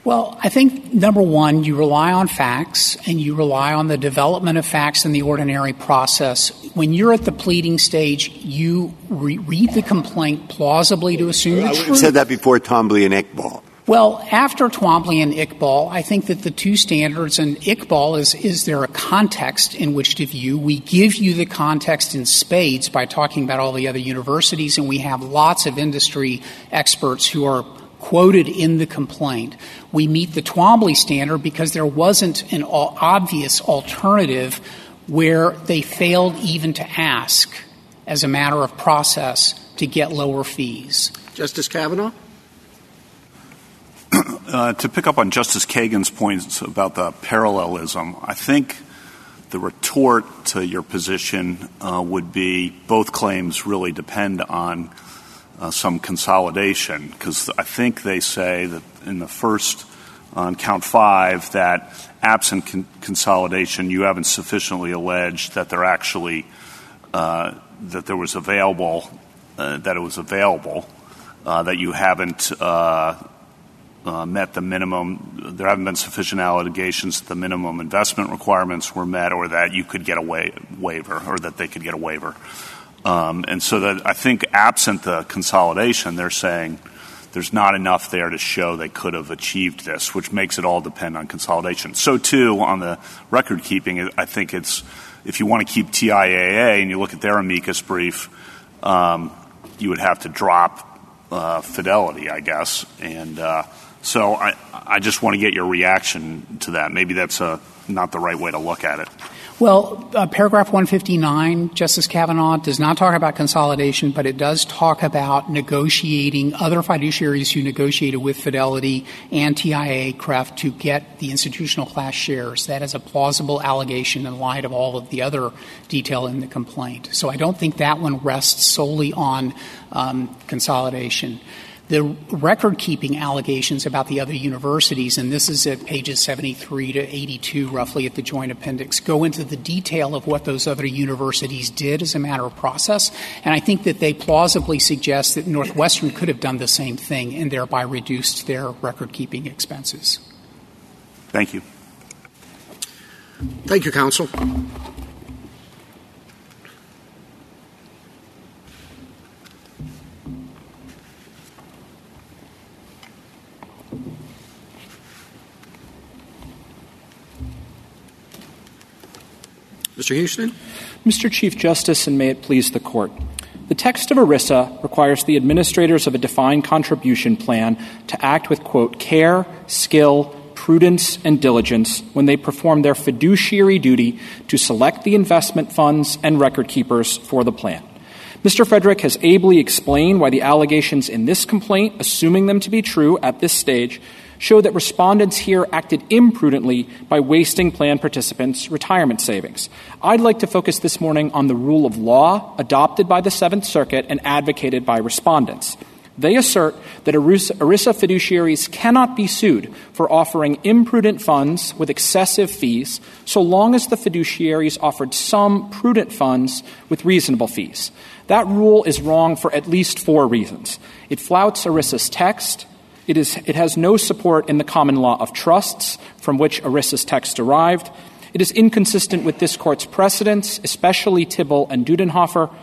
Well, I think number one, you rely on facts and you rely on the development of facts in the ordinary process. When you're at the pleading stage, you re- read the complaint plausibly to assume the truth. I said that before Twombly and Iqbal. Well, after Twombly and Iqbal, I think that the two standards, and Iqbal is, is there a context in which to view? We give you the context in spades by talking about all the other universities, and we have lots of industry experts who are quoted in the complaint. We meet the Twombly standard because there wasn't an obvious alternative where they failed even to ask as a matter of process to get lower fees. Justice Kavanaugh? Uh, to pick up on Justice Kagan's points about the parallelism, I think the retort to your position uh, would be both claims really depend on some consolidation because I think they say that in the first on count five that absent con- consolidation you haven't sufficiently alleged that they're actually uh, that there was available uh, that it was available uh, that you haven't uh, uh, met the minimum there haven't been sufficient allegations that the minimum investment requirements were met or that you could get a wa- waiver or that they could get a waiver and so that I think absent the consolidation, they're saying there's not enough there to show they could have achieved this, which makes it all depend on consolidation. So too on the record keeping, I think it's if you want to keep TIAA and you look at their amicus brief, um, you would have to drop uh, fidelity, I guess. And uh, so I, just want to get your reaction to that. Maybe that's not the right way to look at it. Well, uh, paragraph 159, Justice Kavanaugh, does not talk about consolidation, but it does talk about negotiating other fiduciaries who negotiated with Fidelity and TIAA CREF to get the institutional class shares. That is a plausible allegation in light of all of the other detail in the complaint. So I don't think that one rests solely on um, consolidation the record keeping allegations about the other universities, and this is at pages 73 to 82 roughly at the joint appendix, go into the detail of what those other universities did as a matter of process. And I think that they plausibly suggest that Northwestern could have done the same thing and thereby reduced their record keeping expenses. Thank you. Thank you, counsel. Mr. Huston? Mr. Chief Justice, and may it please the Court. The text of ERISA requires the administrators of a defined contribution plan to act with, quote, care, skill, prudence, and diligence when they perform their fiduciary duty to select the investment funds and record keepers for the plan. Mr. Frederick has ably explained why the allegations in this complaint, assuming them to be true at this stage, show that respondents here acted imprudently by wasting plan participants' retirement savings. I'd like to focus this morning on the rule of law adopted by the Seventh Circuit and advocated by respondents. They assert that ERISA, fiduciaries cannot be sued for offering imprudent funds with excessive fees so long as the fiduciaries offered some prudent funds with reasonable fees. That rule is wrong for at least four reasons. It flouts ERISA's text, it, is, it has no support in the common law of trusts from which ERISA's text derived. It is inconsistent with this court's precedents, especially Tibble and Dudenhoeffer,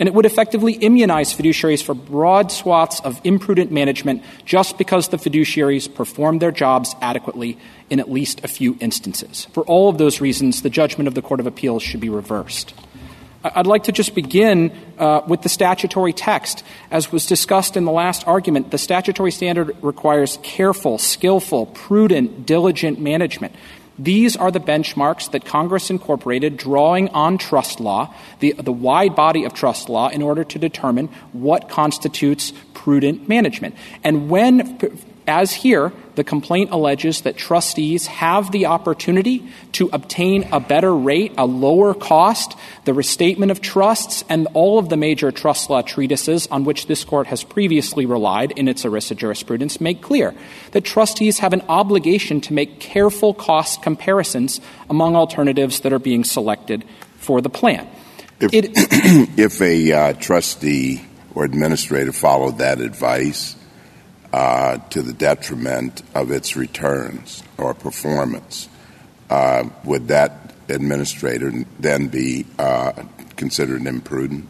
and it would effectively immunize fiduciaries for broad swaths of imprudent management just because the fiduciaries performed their jobs adequately in at least a few instances. For all of those reasons, the judgment of the Court of Appeals should be reversed. I'd like to just begin uh, with the statutory text. As was discussed in the last argument, the statutory standard requires careful, skillful, prudent, diligent management. These are the benchmarks that Congress incorporated, drawing on trust law, the, the wide body of trust law, in order to determine what constitutes prudent management. And when as here, the complaint alleges that trustees have the opportunity to obtain a better rate, a lower cost, the restatement of trusts, and all of the major trust law treatises on which this court has previously relied in its ERISA jurisprudence make clear that trustees have an obligation to make careful cost comparisons among alternatives that are being selected for the plan. If, if a uh, trustee or administrator followed that advice, uh, to the detriment of its returns or performance, uh, would that administrator then be uh, considered imprudent?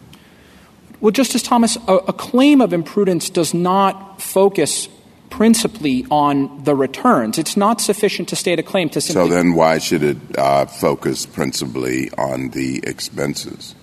Well, Justice Thomas, a, a claim of imprudence does not focus principally on the returns. It's not sufficient to state a claim to simply. So then, why should it uh, focus principally on the expenses?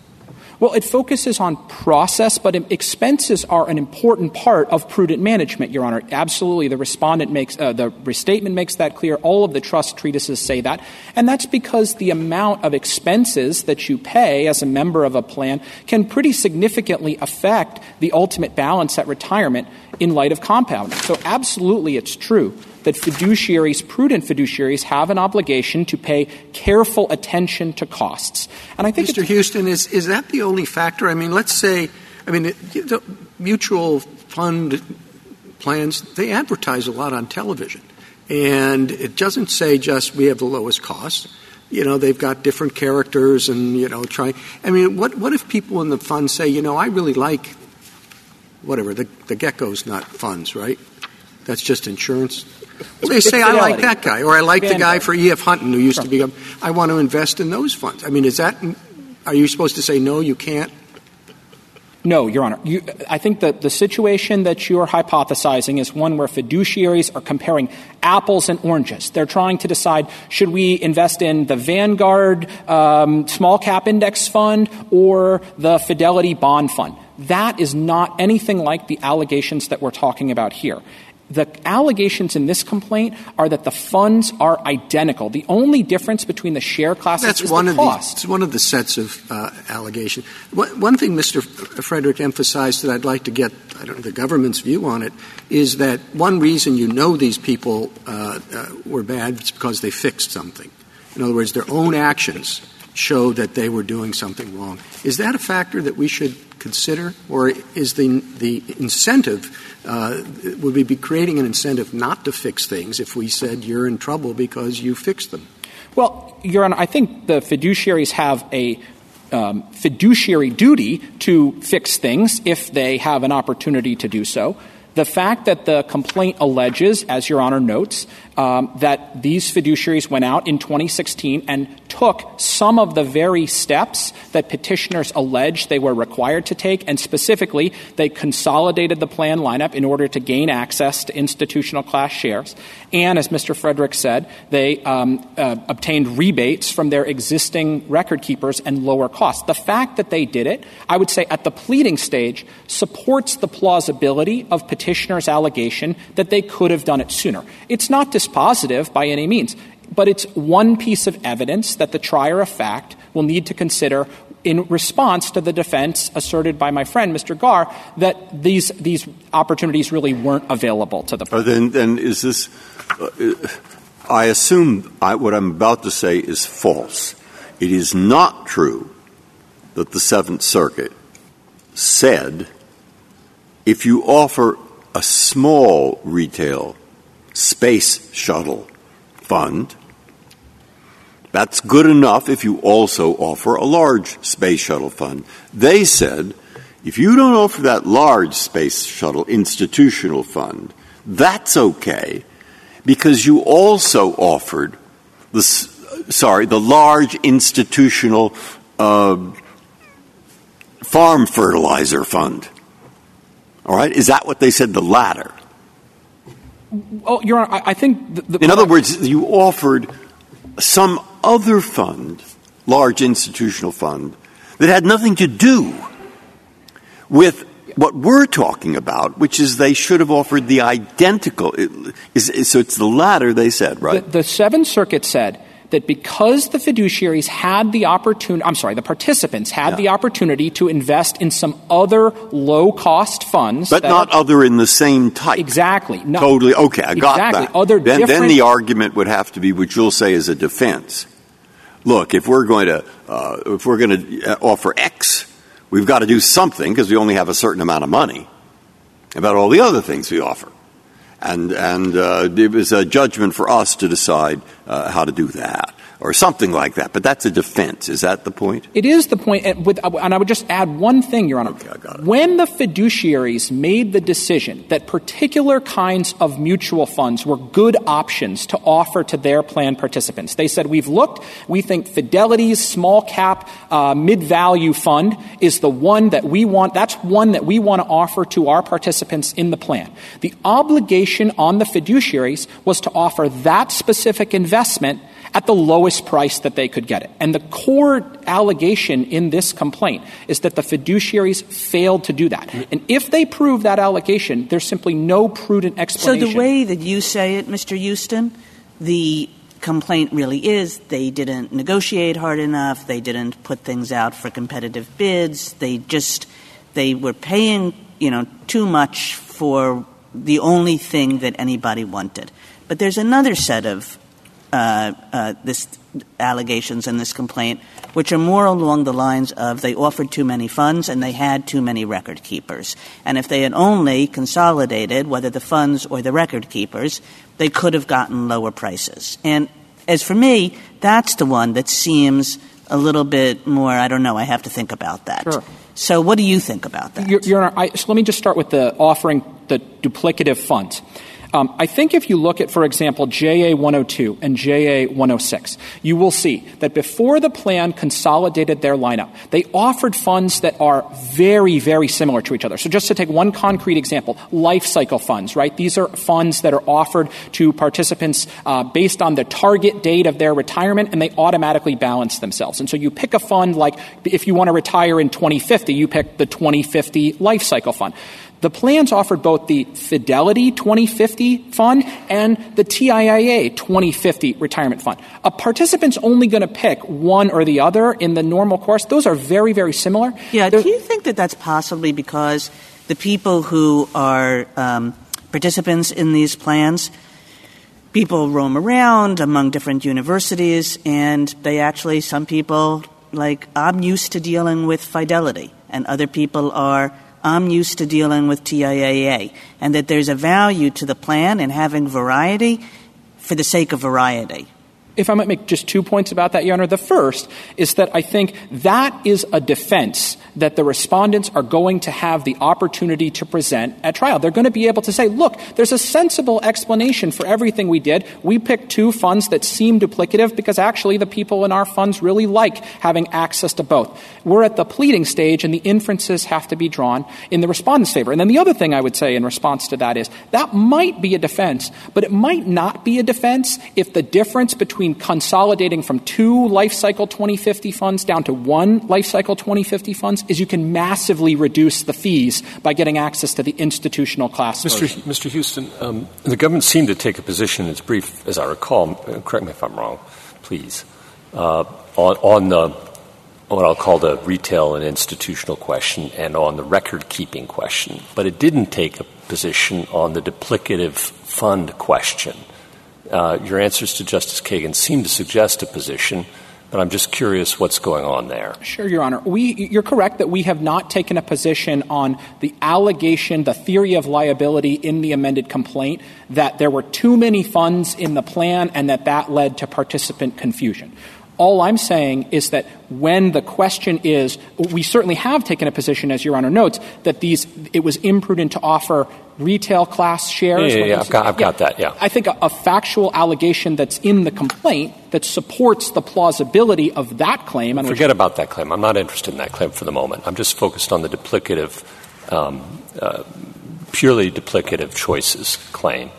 Well, it focuses on process, but expenses are an important part of prudent management, Your Honor. Absolutely. The respondent makes, uh, the restatement makes that clear. All of the trust treatises say that. And that's because the amount of expenses that you pay as a member of a plan can pretty significantly affect the ultimate balance at retirement in light of compounding. So absolutely it's true that fiduciaries, prudent fiduciaries, have an obligation to pay careful attention to costs. And I think Mr. Huston, is, is that the only factor? I mean, let's say, I mean, the mutual fund plans, they advertise a lot on television. And it doesn't say just we have the lowest cost. You know, they've got different characters and, you know, try. I mean, what, what if people in the fund say, you know, I really like whatever, the, the gecko's not funds, right? That's just insurance. They say, I like that guy, or I like the guy for E.F. Hutton who used to be, I want to invest in those funds. I mean, is that, are you supposed to say, no, you can't? No, Your Honor. You, I think that the situation that you're hypothesizing is one where fiduciaries are comparing apples and oranges. They're trying to decide should we invest in the Vanguard um, small cap index fund or the Fidelity bond fund. That is not anything like the allegations that we're talking about here. The allegations in this complaint are that the funds are identical. The only difference between the share classes That's is one the of cost. The, it's one of the sets of uh, allegations. One thing Mr. Frederick emphasized that I'd like to get I don't know, the government's view on it is that one reason you know these people uh, uh, were bad is because they fixed something. In other words, their own actions show that they were doing something wrong. Is that a factor that we should consider, or is the the incentive would we be creating an incentive not to fix things if we said you're in trouble because you fixed them? Well, Your Honor, I think the fiduciaries have a um, fiduciary duty to fix things if they have an opportunity to do so. The fact that the complaint alleges, as Your Honor notes, that these fiduciaries went out in 2016 and took some of the very steps that petitioners allege they were required to take, and specifically, they consolidated the plan lineup in order to gain access to institutional class shares. And as Mr. Frederick said, they um, uh, obtained rebates from their existing record keepers and lower costs. The fact that they did it, I would say at the pleading stage, supports the plausibility of petitioners' allegation that they could have done it sooner. It's not dispositive by any means but it's one piece of evidence that the trier of fact will need to consider in response to the defense asserted by my friend, Mr. Garre, that these, these opportunities really weren't available to the uh, then, then is this, uh, I assume what I'm about to say is false. It is not true that the Seventh Circuit said if you offer a small retail space shuttle fund. That's good enough if you also offer a large space shuttle fund. They said if you don't offer that large space shuttle institutional fund, that's okay because you also offered the sorry the large institutional uh, farm fertilizer fund. All right, is that what they said? The latter. Oh, Your Honor, I think. The, In other words, you offered some other fund, large institutional fund, that had nothing to do with what we're talking about, which is they should have offered the identical. so it's the latter they said, right? The, the Seventh Circuit said that because the fiduciaries had the opportunity, I'm sorry, the participants had yeah. the opportunity to invest in some other low cost funds. But not are, other in the same type. Exactly. No, totally. Okay, I got exactly. that. Other then, then the argument would have to be, which you'll say is a defense. Look, if we're going to, uh, if we're going to uh, offer X, we've got to do something because we only have a certain amount of money about all the other things we offer and and uh, it was a judgment for us to decide uh, how to do that or something like that. But that's a defense. Is that the point? It is the point. And, with, and I would just add one thing, Your Honor. Okay, when the fiduciaries made the decision that particular kinds of mutual funds were good options to offer to their plan participants, they said, We've looked, we think Fidelity's small cap, uh, mid value fund is the one that we want, that's one that we want to offer to our participants in the plan. The obligation on the fiduciaries was to offer that specific investment at the lowest price that they could get it. And the core allegation in this complaint is that the fiduciaries failed to do that. And if they prove that allegation, there's simply no prudent explanation. So the way that you say it, Mr. Huston, the complaint really is they didn't negotiate hard enough, they didn't put things out for competitive bids, they just they were paying, you know, too much for the only thing that anybody wanted. But there's another set of Uh, uh, this allegations in this complaint, which are more along the lines of they offered too many funds and they had too many record keepers. And if they had only consolidated, whether the funds or the record keepers, they could have gotten lower prices. And as for me, that's the one that seems a little bit more, I don't know, I have to think about that. Sure. So what do you think about that? Your, Your Honor, I, so let me just start with the offering the duplicative funds. Um, I think if you look at, for example, JA 102 and JA 106, you will see that before the plan consolidated their lineup, they offered funds that are very, very similar to each other. So just to take one concrete example, life cycle funds, right? These are funds that are offered to participants uh, based on the target date of their retirement, and they automatically balance themselves. And so you pick a fund like if you want to retire in 2050, you pick the 2050 life cycle fund. The plans offered both the Fidelity 2050 fund and the TIAA 2050 retirement fund. A participant's only going to pick one or the other in the normal course. Those are very, very similar. Yeah, They're, do you think that that's possibly because the people who are um, participants in these plans people roam around among different universities and they actually some people like i'm used to dealing with fidelity and other people are I'm used to dealing with TIAA, and that there's a value to the plan and having variety for the sake of variety. If I might make just two points about that, Your Honor. The first is that I think that is a defense that the respondents are going to have the opportunity to present at trial. They're going to be able to say, look, there's a sensible explanation for everything we did. We picked two funds that seem duplicative because actually the people in our funds really like having access to both. We're at the pleading stage and the inferences have to be drawn in the respondent's favor. And then the other thing I would say in response to that is that might be a defense, but it might not be a defense if the difference between consolidating from two life cycle 2050 funds down to one life cycle 2050 funds is you can massively reduce the fees by getting access to the institutional class. Mr. Mr. Huston, um, the government seemed to take a position in its brief, as I recall, correct me if I'm wrong, please, uh, on, on the what I'll call the retail and institutional question and on the record keeping question, but it didn't take a position on the duplicative fund question. Uh, your answers to Justice Kagan seem to suggest a position, but I'm just curious what's going on there. Sure, Your Honor. We, you're correct that we have not taken a position on the allegation, the theory of liability in the amended complaint that there were too many funds in the plan and that that led to participant confusion. All I'm saying is that when the question is, we certainly have taken a position, as Your Honor notes, that these it was imprudent to offer retail class shares. Yeah, I've, got, I've got, that. Yeah, I think a, a, factual allegation that's in the complaint that supports the plausibility of that claim. And Forget about that claim. I'm not interested in that claim for the moment. I'm just focused on the duplicative, um, uh, purely duplicative choices claim.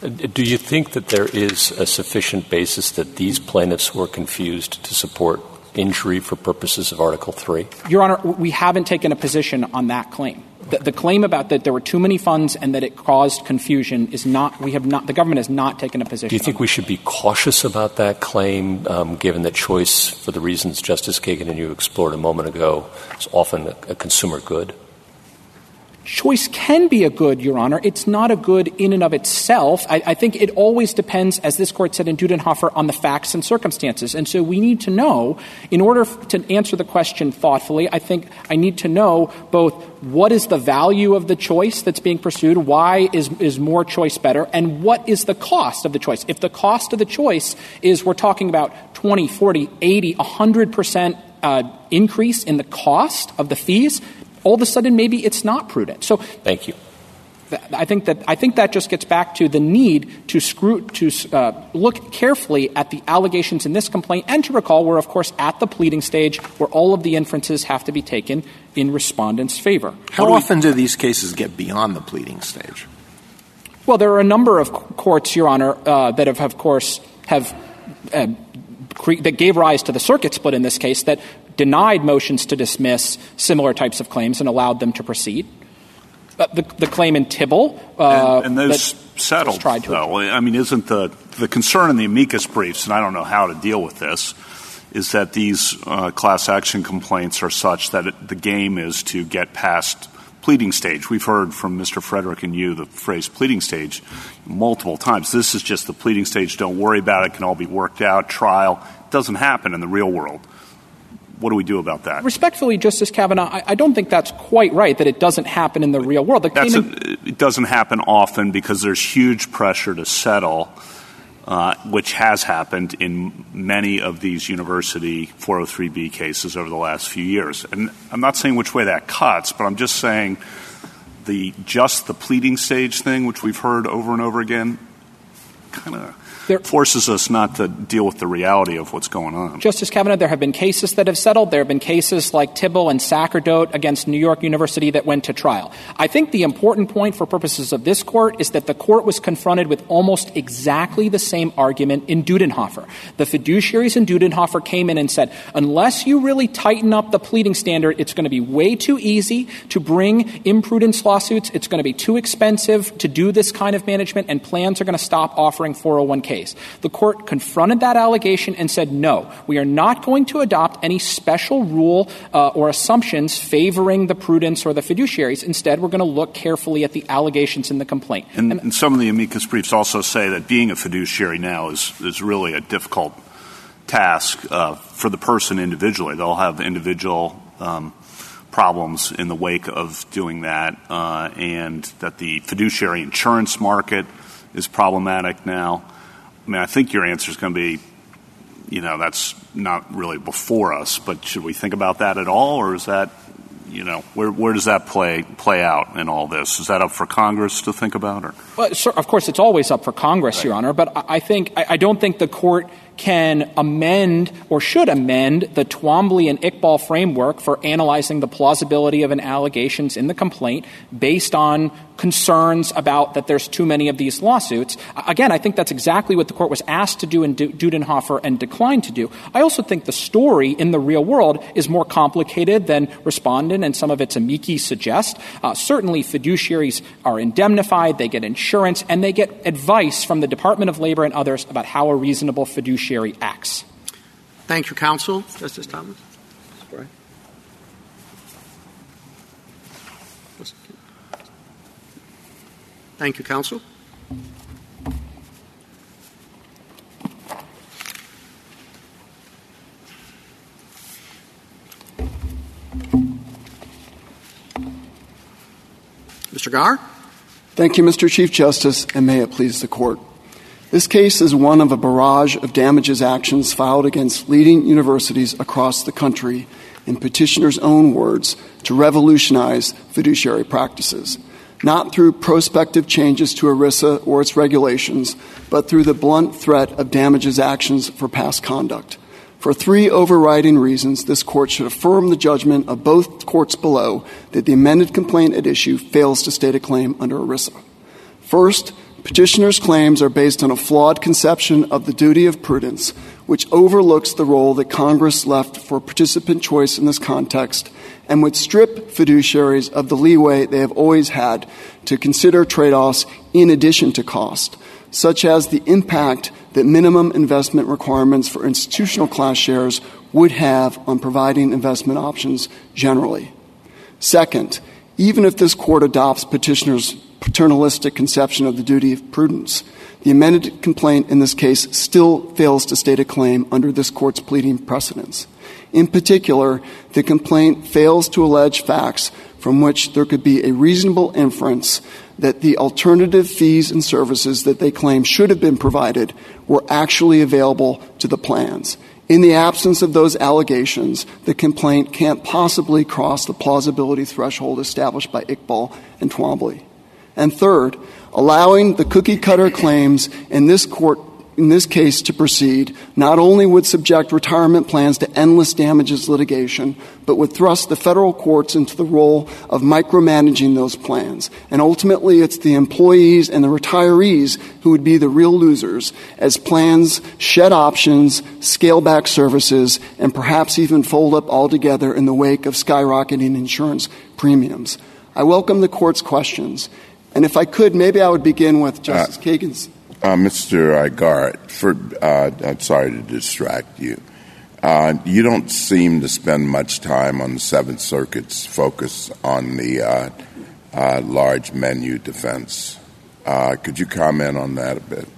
Do you think that there is a sufficient basis that these plaintiffs were confused to support injury for purposes of Article 3? Your Honor, we haven't taken a position on that claim. The, the, claim about that there were too many funds and that it caused confusion is not, we have not, the government has not taken a position. Do you think we should be cautious about that claim, um, given that choice, for the reasons Justice Kagan and you explored a moment ago, is often a, a consumer good? Choice can be a good, Your Honor. It's not a good in and of itself. I, I, think it always depends, as this court said in Dudenhoeffer, on the facts and circumstances. And so we need to know, in order to answer the question thoughtfully, I think I need to know both what is the value of the choice that's being pursued, why is, is more choice better, and what is the cost of the choice. If the cost of the choice is we're talking about 20, 40, 80, 100% uh, increase in the cost of the fees, all of a sudden maybe it's not prudent. So thank you. I think that I think that just gets back to the need to screw to uh, look carefully at the allegations in this complaint, and to recall we're of course at the pleading stage where all of the inferences have to be taken in respondents' favor. How do often we, do these cases get beyond the pleading stage? Well, there are a number of courts, Your Honor, uh, that have, of course, have uh, cre- that gave rise to the circuit split in this case that denied motions to dismiss similar types of claims and allowed them to proceed. Uh, the, the, claim in Tibble. Uh, and, and those settled, tried to though. I mean, isn't the, the concern in the amicus briefs, and I don't know how to deal with this, is that these uh, class action complaints are such that it, the game is to get past pleading stage. We've heard from Mr. Frederick and you the phrase pleading stage multiple times. This is just the pleading stage. Don't worry about it. it can all be worked out. Trial. It doesn't happen in the real world what do we do about that? Respectfully, Justice Kavanaugh, I, I don't think that's quite right, that it doesn't happen in the real world. A, it doesn't happen often because there's huge pressure to settle, uh, which has happened in many of these university 403B cases over the last few years. And I'm not saying which way that cuts, but I'm just saying the just the pleading stage thing, which we've heard over and over again, kind of there, forces us not to deal with the reality of what's going on. Justice Kavanaugh, there have been cases that have settled. There have been cases like Tibble and Sacerdote against New York University that went to trial. I think the important point for purposes of this court is that the court was confronted with almost exactly the same argument in Dudenhoeffer. The fiduciaries in Dudenhoeffer came in and said, unless you really tighten up the pleading standard, it's going to be way too easy to bring imprudence lawsuits. It's going to be too expensive to do this kind of management, and plans are going to stop offering 401k case. The court confronted that allegation and said, no, we are not going to adopt any special rule uh, or assumptions favoring the prudence or the fiduciaries. Instead, we're going to look carefully at the allegations in the complaint. And, and, and some of the amicus briefs also say that being a fiduciary now is, is really a difficult task uh, for the person individually. They'll have individual um, problems in the wake of doing that, uh, and that the fiduciary insurance market is problematic now. I mean, I think your answer is going to be you know, that's not really before us, but should we think about that at all, or is that, you know, where, where does that play play out in all this? Is that up for Congress to think about? Or? Well, sir, of course, it's always up for Congress, right. Your Honor, but I think I, I don't think the court – can amend or should amend the Twombly and Iqbal framework for analyzing the plausibility of an allegations in the complaint based on concerns about that there's too many of these lawsuits. Again, I think that's exactly what the court was asked to do in Dudenhoeffer and declined to do. I also think the story in the real world is more complicated than respondent and some of its amici suggest. Uh, certainly, fiduciaries are indemnified, they get insurance, and they get advice from the Department of Labor and others about how a reasonable fiduciary fiduciary acts. Thank you, counsel. Justice Thomas? Thank you, counsel. Mr. Garre? Thank you, Mr. Chief Justice, and may it please the court. This case is one of a barrage of damages actions filed against leading universities across the country, in petitioners' own words, to revolutionize fiduciary practices, not through prospective changes to ERISA or its regulations, but through the blunt threat of damages actions for past conduct. For three overriding reasons, this court should affirm the judgment of both courts below that the amended complaint at issue fails to state a claim under ERISA. First, Petitioners' claims are based on a flawed conception of the duty of prudence, which overlooks the role that Congress left for participant choice in this context and would strip fiduciaries of the leeway they have always had to consider trade offs in addition to cost, such as the impact that minimum investment requirements for institutional class shares would have on providing investment options generally. Second, even if this court adopts petitioners' paternalistic conception of the duty of prudence. The amended complaint in this case still fails to state a claim under this court's pleading precedents. In particular, the complaint fails to allege facts from which there could be a reasonable inference that the alternative fees and services that they claim should have been provided were actually available to the plans. In the absence of those allegations, the complaint can't possibly cross the plausibility threshold established by Iqbal and Twombly. And third, allowing the cookie cutter claims in this court in this case to proceed not only would subject retirement plans to endless damages litigation, but would thrust the federal courts into the role of micromanaging those plans. And ultimately, it's the employees and the retirees who would be the real losers as plans shed options, scale back services, and perhaps even fold up altogether in the wake of skyrocketing insurance premiums. I welcome the court's questions. And if I could, maybe I would begin with Justice uh, Kagan's. Uh, Mr. Garrett, for, uh, I'm sorry to distract you. Uh, you don't seem to spend much time on the Seventh Circuit's focus on the uh, uh, large menu defense. could you comment on that a bit?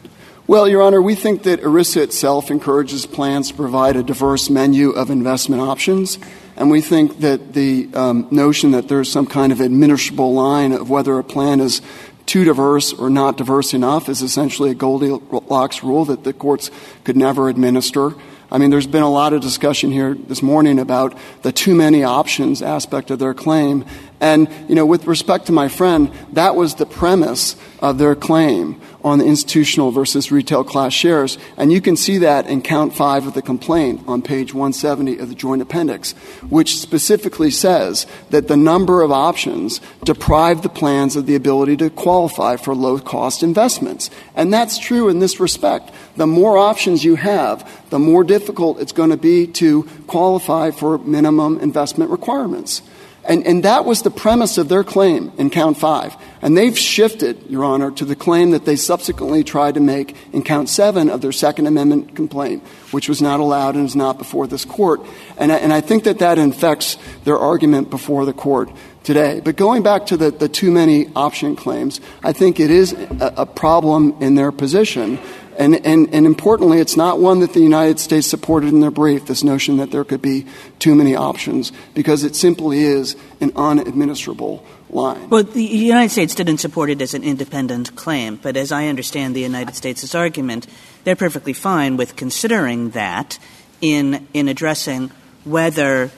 Well, Your Honor, we think that ERISA itself encourages plans to provide a diverse menu of investment options. And we think that the um, notion that there's some kind of administrable line of whether a plan is too diverse or not diverse enough is essentially a Goldilocks rule that the courts could never administer. I mean, there's been a lot of discussion here this morning about the too many options aspect of their claim. And, you know, with respect to my friend, that was the premise of their claim on the institutional versus retail class shares. And you can see that in count five of the complaint on page 170 of the joint appendix, which specifically says that the number of options deprive the plans of the ability to qualify for low cost investments. And that's true in this respect. The more options you have, the more difficult it's going to be to qualify for minimum investment requirements. And, that was the premise of their claim in count five. And they've shifted, Your Honor, to the claim that they subsequently tried to make in count seven of their Second Amendment complaint, which was not allowed and is not before this court. And I, think that that infects their argument before the court today. But going back to the, too many option claims, I think it is a problem in their position and, importantly, it's not one that the United States supported in their brief, this notion that there could be too many options, because it simply is an unadministrable line. Well, the United States didn't support it as an independent claim, but as I understand the United States' argument, they're perfectly fine with considering that in in addressing whether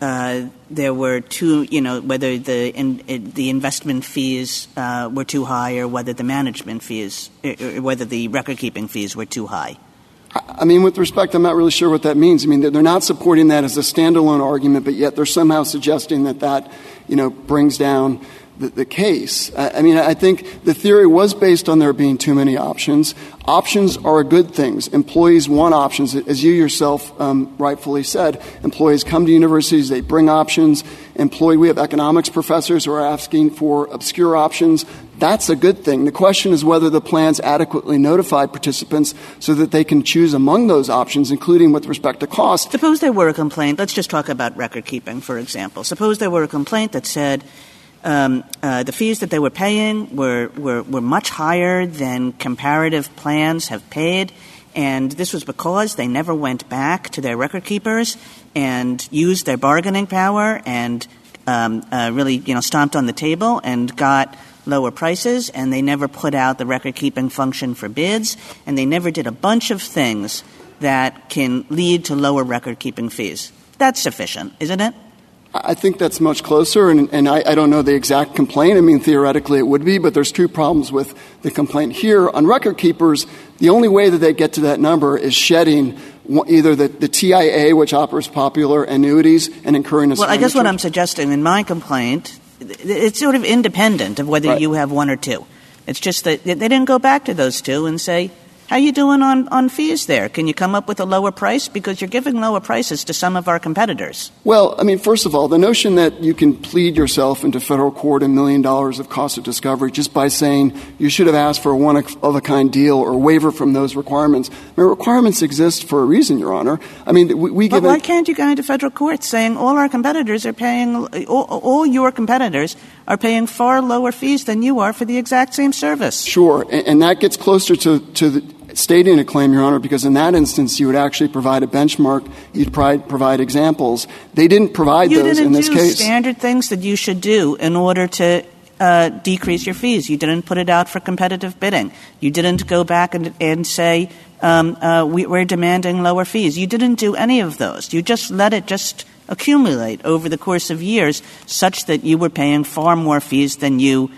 Uh, there were two, you know, whether the in, the investment fees uh, were too high or whether the management fees, or whether the record keeping fees were too high. I mean, with respect, I'm not really sure what that means. I mean, they're not supporting that as a standalone argument, but yet they're somehow suggesting that that, you know, brings down the, case. I, mean, I think the theory was based on there being too many options. Options are good things. Employees want options. As you yourself um, rightfully said, employees come to universities, they bring options. Employee, we have economics professors who are asking for obscure options. That's a good thing. The question is whether the plans adequately notify participants so that they can choose among those options, including with respect to cost. Suppose there were a complaint. Let's just talk about record keeping, for example. Suppose there were a complaint that said, the fees that they were paying were, were, were much higher than comparative plans have paid. And this was because they never went back to their record keepers and used their bargaining power and um, uh, really, you know, stomped on the table and got lower prices. And they never put out the record keeping function for bids. And they never did a bunch of things that can lead to lower record keeping fees. That's sufficient, isn't it? I think that's much closer, and, and I, I, don't know the exact complaint. I mean, theoretically it would be, but there's two problems with the complaint here. On record keepers, the only way that they get to that number is shedding either the, the TIAA, which offers popular annuities, and incurring a Well, I guess what I'm suggesting in my complaint, it's sort of independent of whether right. you have one or two. It's just that they didn't go back to those two and say, how are you doing on, on fees there? Can you come up with a lower price? Because you're giving lower prices to some of our competitors. Well, I mean, first of all, the notion that you can plead yourself into federal court a million dollars of cost of discovery just by saying you should have asked for a one of a kind deal or waiver from those requirements. I mean, requirements exist for a reason, Your Honor. I mean, we, we but why can't you go into federal court saying all our competitors are paying, all, all your competitors are paying far lower fees than you are for the exact same service? Sure, and, and that gets closer to, to the, stating a claim, Your Honor, because in that instance you would actually provide a benchmark, you'd provide examples. They didn't provide those in this case. You do case. standard things that you should do in order to uh, decrease your fees. You didn't put it out for competitive bidding. You didn't go back and, and say um, uh, we, we're demanding lower fees. You didn't do any of those. You just let it just accumulate over the course of years such that you were paying far more fees than you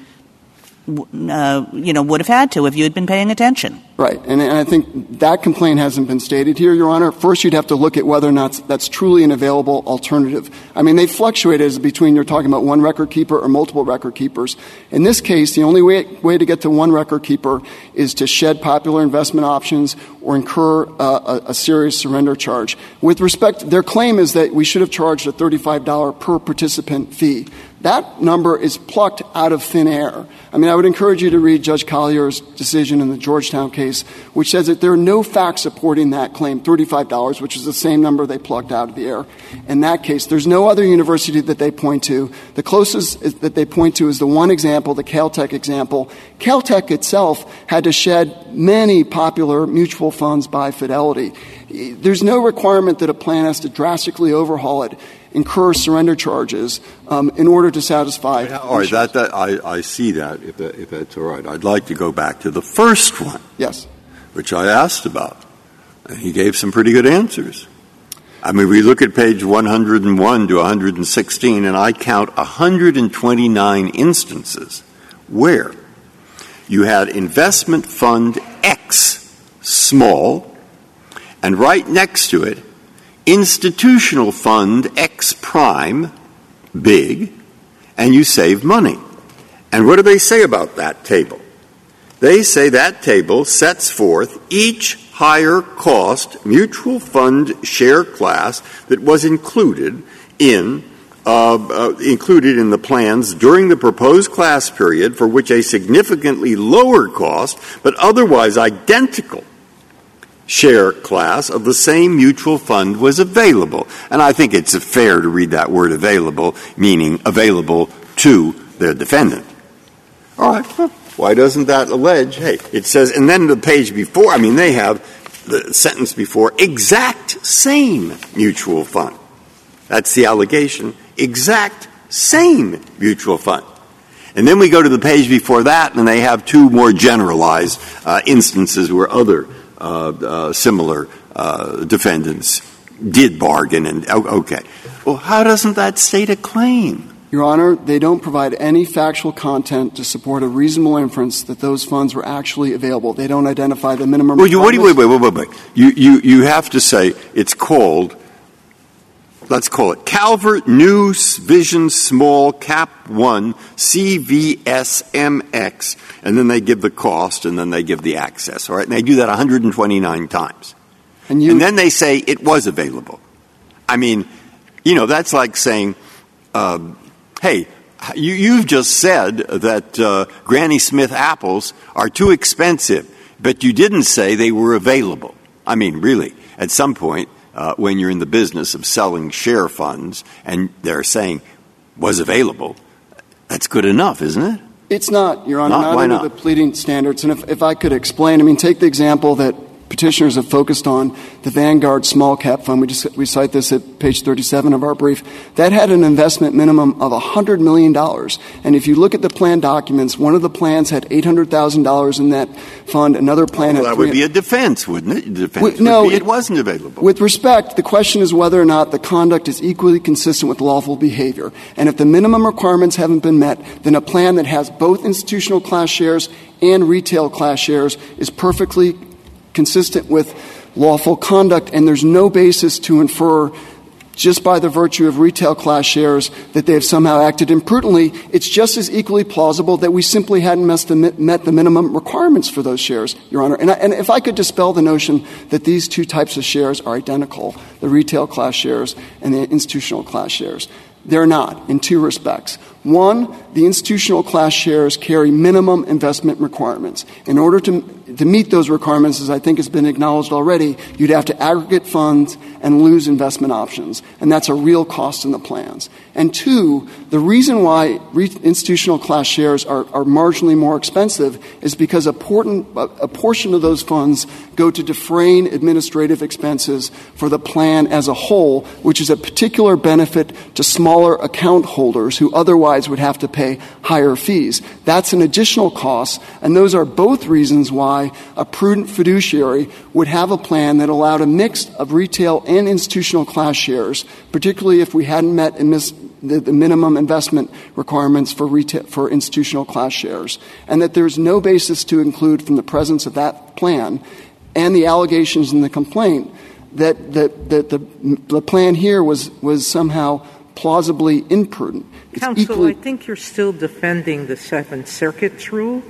you know, would have had to if you had been paying attention. Right. And, I think that complaint hasn't been stated here, Your Honor. First, you'd have to look at whether or not that's truly an available alternative. I mean, they fluctuate as between you're talking about one record keeper or multiple record keepers. In this case, the only way, way to get to one record keeper is to shed popular investment options or incur uh, a serious surrender charge. With respect, their claim is that we should have charged a $35 per participant fee. That number is plucked out of thin air. I mean, I would encourage you to read Judge Collyer's decision in the Georgetown case, which says that there are no facts supporting that claim, $35, which is the same number they plucked out of the air. In that case, there's no other university that they point to. The closest that they point to is the one example, the Caltech example. Caltech itself had to shed many popular mutual funds by Fidelity. There's no requirement that a plan has to drastically overhaul it incur surrender charges um, in order to satisfy. All right, I, I see that if, that, if that's all right. I'd like to go back to the first one. Yes. Which I asked about. And he gave some pretty good answers. I mean, we look at page 101 to 116, and I count 129 instances where you had investment fund X small, and right next to it, institutional fund X prime big, and you save money. And what do they say about that table? They say that table sets forth each higher cost mutual fund share class that was included in uh, uh, included in the plans during the proposed class period for which a significantly lower cost but otherwise identical share class of the same mutual fund was available. And I think it's fair to read that word available, meaning available to the defendant. All right. Why doesn't that allege? Hey, it says, and then the page before, I mean, they have the sentence before, exact same mutual fund. That's the allegation. Exact same mutual fund. And then we go to the page before that, and they have two more generalized uh, instances where other similar uh, defendants did bargain. And okay, well, how doesn't that state a claim? Your Honor, they don't provide any factual content to support a reasonable inference that those funds were actually available. They don't identify the minimum. Well, you, wait, wait, wait, wait, wait, wait. You, you, you have to say it's called let's call it Calvert New Vision Small Cap 1 CVSMX, and then they give the cost and then they give the access, all right? And they do that 129 times. And, you, and then they say it was available. I mean, you know, that's like saying, um, hey, you, you've just said that uh, Granny Smith apples are too expensive, but you didn't say they were available. I mean, really, at some point, uh, when you're in the business of selling share funds and they're saying was available, that's good enough, isn't it? It's not, Your Honor, not, not under not? the pleading standards. And if, if I could explain, I mean, take the example that petitioners have focused on the Vanguard Small Cap Fund. We just we cite this at page 37 of our brief. That had an investment minimum of $100 million. And if you look at the plan documents, one of the plans had $800,000 in that fund. Another plan well, had that would be a defense, wouldn't it? Defense with, no, it, it wasn't available. With respect, the question is whether or not the conduct is equally consistent with lawful behavior. And if the minimum requirements haven't been met, then a plan that has both institutional class shares and retail class shares is perfectly consistent with lawful conduct, and there's no basis to infer just by the virtue of retail class shares that they have somehow acted imprudently. It's just as equally plausible that we simply hadn't met the minimum requirements for those shares, Your Honor. And if I could dispel the notion that these two types of shares are identical, the retail class shares and the institutional class shares, they're not in two respects. One, the institutional class shares carry minimum investment requirements. In order to, to meet those requirements, as I think has been acknowledged already, you'd have to aggregate funds and lose investment options. And that's a real cost in the plans. And two, the reason why re- institutional class shares are, are marginally more expensive is because a, portion, a portion of those funds go to defraying administrative expenses for the plan as a whole, which is a particular benefit to smaller account holders who otherwise otherwise would have to pay higher fees. That's an additional cost, and those are both reasons why a prudent fiduciary would have a plan that allowed a mix of retail and institutional class shares, particularly if we hadn't met the, the minimum investment requirements for, institutional class shares, and that there's no basis to include from the presence of that plan and the allegations in the complaint that, the, the plan here was, was somehow plausibly imprudent. Counsel, I think you're still defending the Seventh Circuit's rule,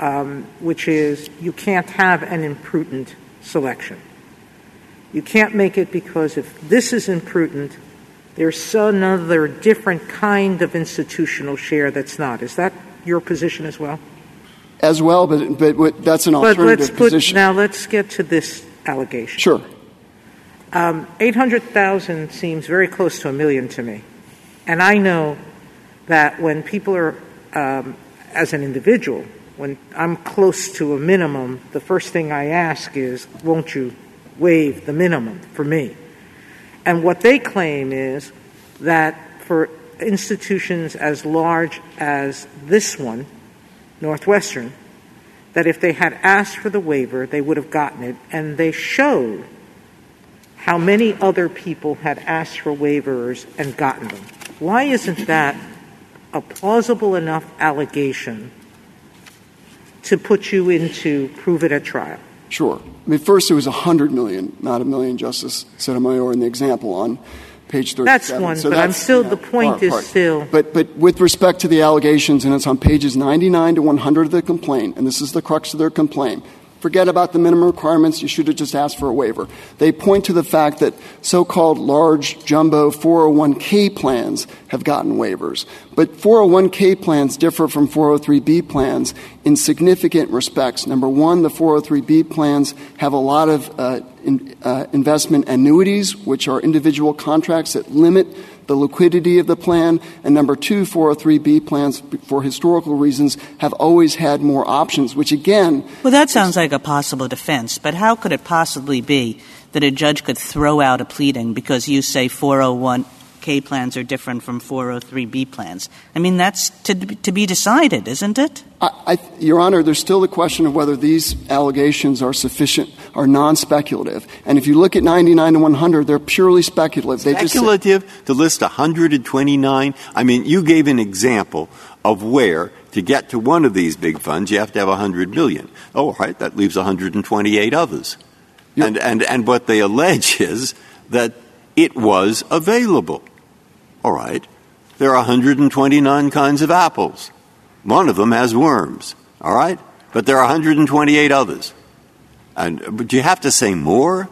um, which is you can't have an imprudent selection. You can't make it because if this is imprudent, there's another different kind of institutional share that's not. Is that your position as well? As well, but, but that's an alternative but let's put, position. Now let's get to this allegation. Sure. Um, 800,000 seems very close to a million to me. And I know that when people are, um, as an individual, when I'm close to a minimum, the first thing I ask is, won't you waive the minimum for me? And what they claim is that for institutions as large as this one, Northwestern, that if they had asked for the waiver, they would have gotten it. And they showed how many other people had asked for waivers and gotten them. Why isn't that a plausible enough allegation to put you into prove it at trial? Sure. I mean, first it was 100 million, not a million, Justice Sotomayor, in the example on page 37. That's one, so but that's, I'm still, yeah, the point part, is part. still. But, but with respect to the allegations, and it's on pages 99 to 100 of the complaint, and this is the crux of their complaint, Forget about the minimum requirements. You should have just asked for a waiver. They point to the fact that so called large jumbo 401k plans have gotten waivers. But 401k plans differ from 403b plans in significant respects. Number one, the 403b plans have a lot of uh, in, uh, investment annuities, which are individual contracts that limit the liquidity of the plan, and number two, 403b plans, for historical reasons, have always had more options, which again. Well, that sounds like a possible defense, but how could it possibly be that a judge could throw out a pleading because you say 401k 401k plans are different from 403b plans. I mean, that's to, to be decided, isn't it? I, I, Your Honor, there's still the question of whether these allegations are sufficient or non-speculative. And if you look at 99 to 100, they're purely speculative. They speculative just, to list 129? I mean, you gave an example of where to get to one of these big funds, you have to have 100 million. Oh, all right, that leaves 128 others. And, and, and what they allege is that it was available. All right. There are 129 kinds of apples. One of them has worms. All right? But there are 128 others. And but do you have to say more?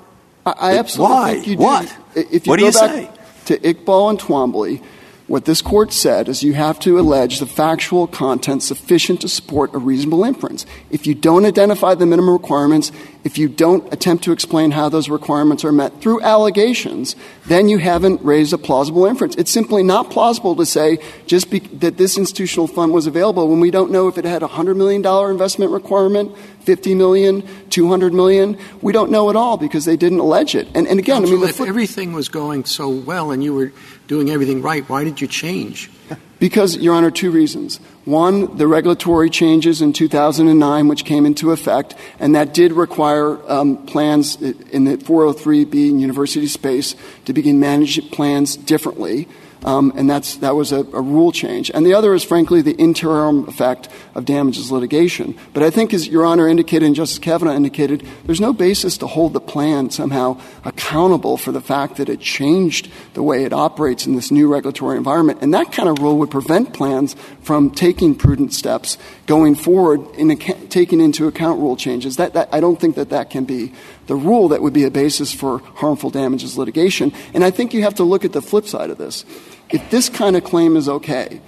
I, I absolutely Why? think you do. What? If you what do you back say? To Iqbal and Twombly, what this court said is you have to allege the factual content sufficient to support a reasonable inference. If you don't identify the minimum requirements, if you don't attempt to explain how those requirements are met through allegations, then you haven't raised a plausible inference. It's simply not plausible to say just be, that this institutional fund was available when we don't know if it had a $100 million investment requirement, 50 million, 200 million. We don't know at all because they didn't allege it. And, and again, Counsel, I mean, if everything was going so well and you were doing everything right, why did you change? Because, Your Honor, two reasons. One, the regulatory changes in 2009, which came into effect, and that did require um, plans in the 403B in university space to begin managing plans differently. Um, and that's, that was a, rule change. And the other is, frankly, the interim effect of damages litigation. But I think, as Your Honor indicated and Justice Kavanaugh indicated, there's no basis to hold the plan somehow accountable for the fact that it changed the way it operates in this new regulatory environment. And that kind of rule would prevent plans from taking prudent steps going forward in taking into account rule changes. That, that, I don't think that that can be the rule that would be a basis for harmful damages litigation. And I think you have to look at the flip side of this. If this kind of claim is okay,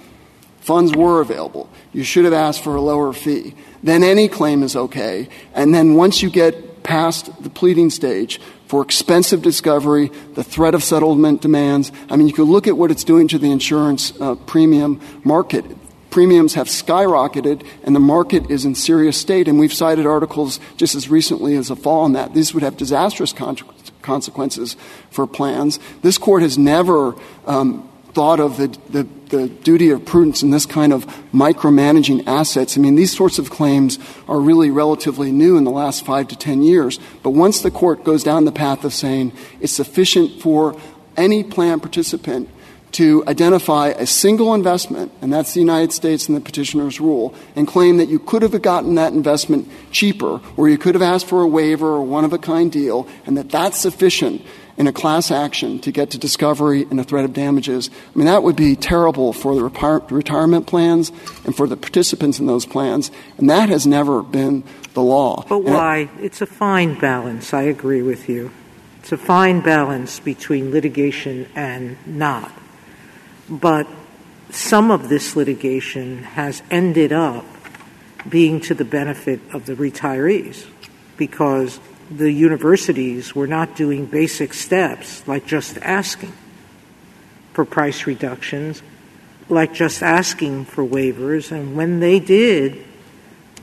funds were available, you should have asked for a lower fee, then any claim is okay. And then once you get past the pleading stage for expensive discovery, the threat of settlement demands, I mean, you could look at what it's doing to the insurance uh, premium market. Premiums have skyrocketed and the market is in serious state. And we've cited articles just as recently as a fall on that. These would have disastrous consequences for plans. This court has never um, thought of the, the, the, duty of prudence in this kind of micromanaging assets. I mean, these sorts of claims are really relatively new in the last five to ten years. But once the court goes down the path of saying it's sufficient for any plan participant to identify a single investment, and that's the United States and the petitioner's rule, and claim that you could have gotten that investment cheaper, or you could have asked for a waiver or one of a kind deal, and that that's sufficient in a class action to get to discovery and a threat of damages, I mean, that would be terrible for the retirement plans and for the participants in those plans. And that has never been the law. But why? it's a fine balance. I agree with you. It's a fine balance between litigation and not. But some of this litigation has ended up being to the benefit of the retirees because the universities were not doing basic steps like just asking for price reductions, like just asking for waivers, and when they did,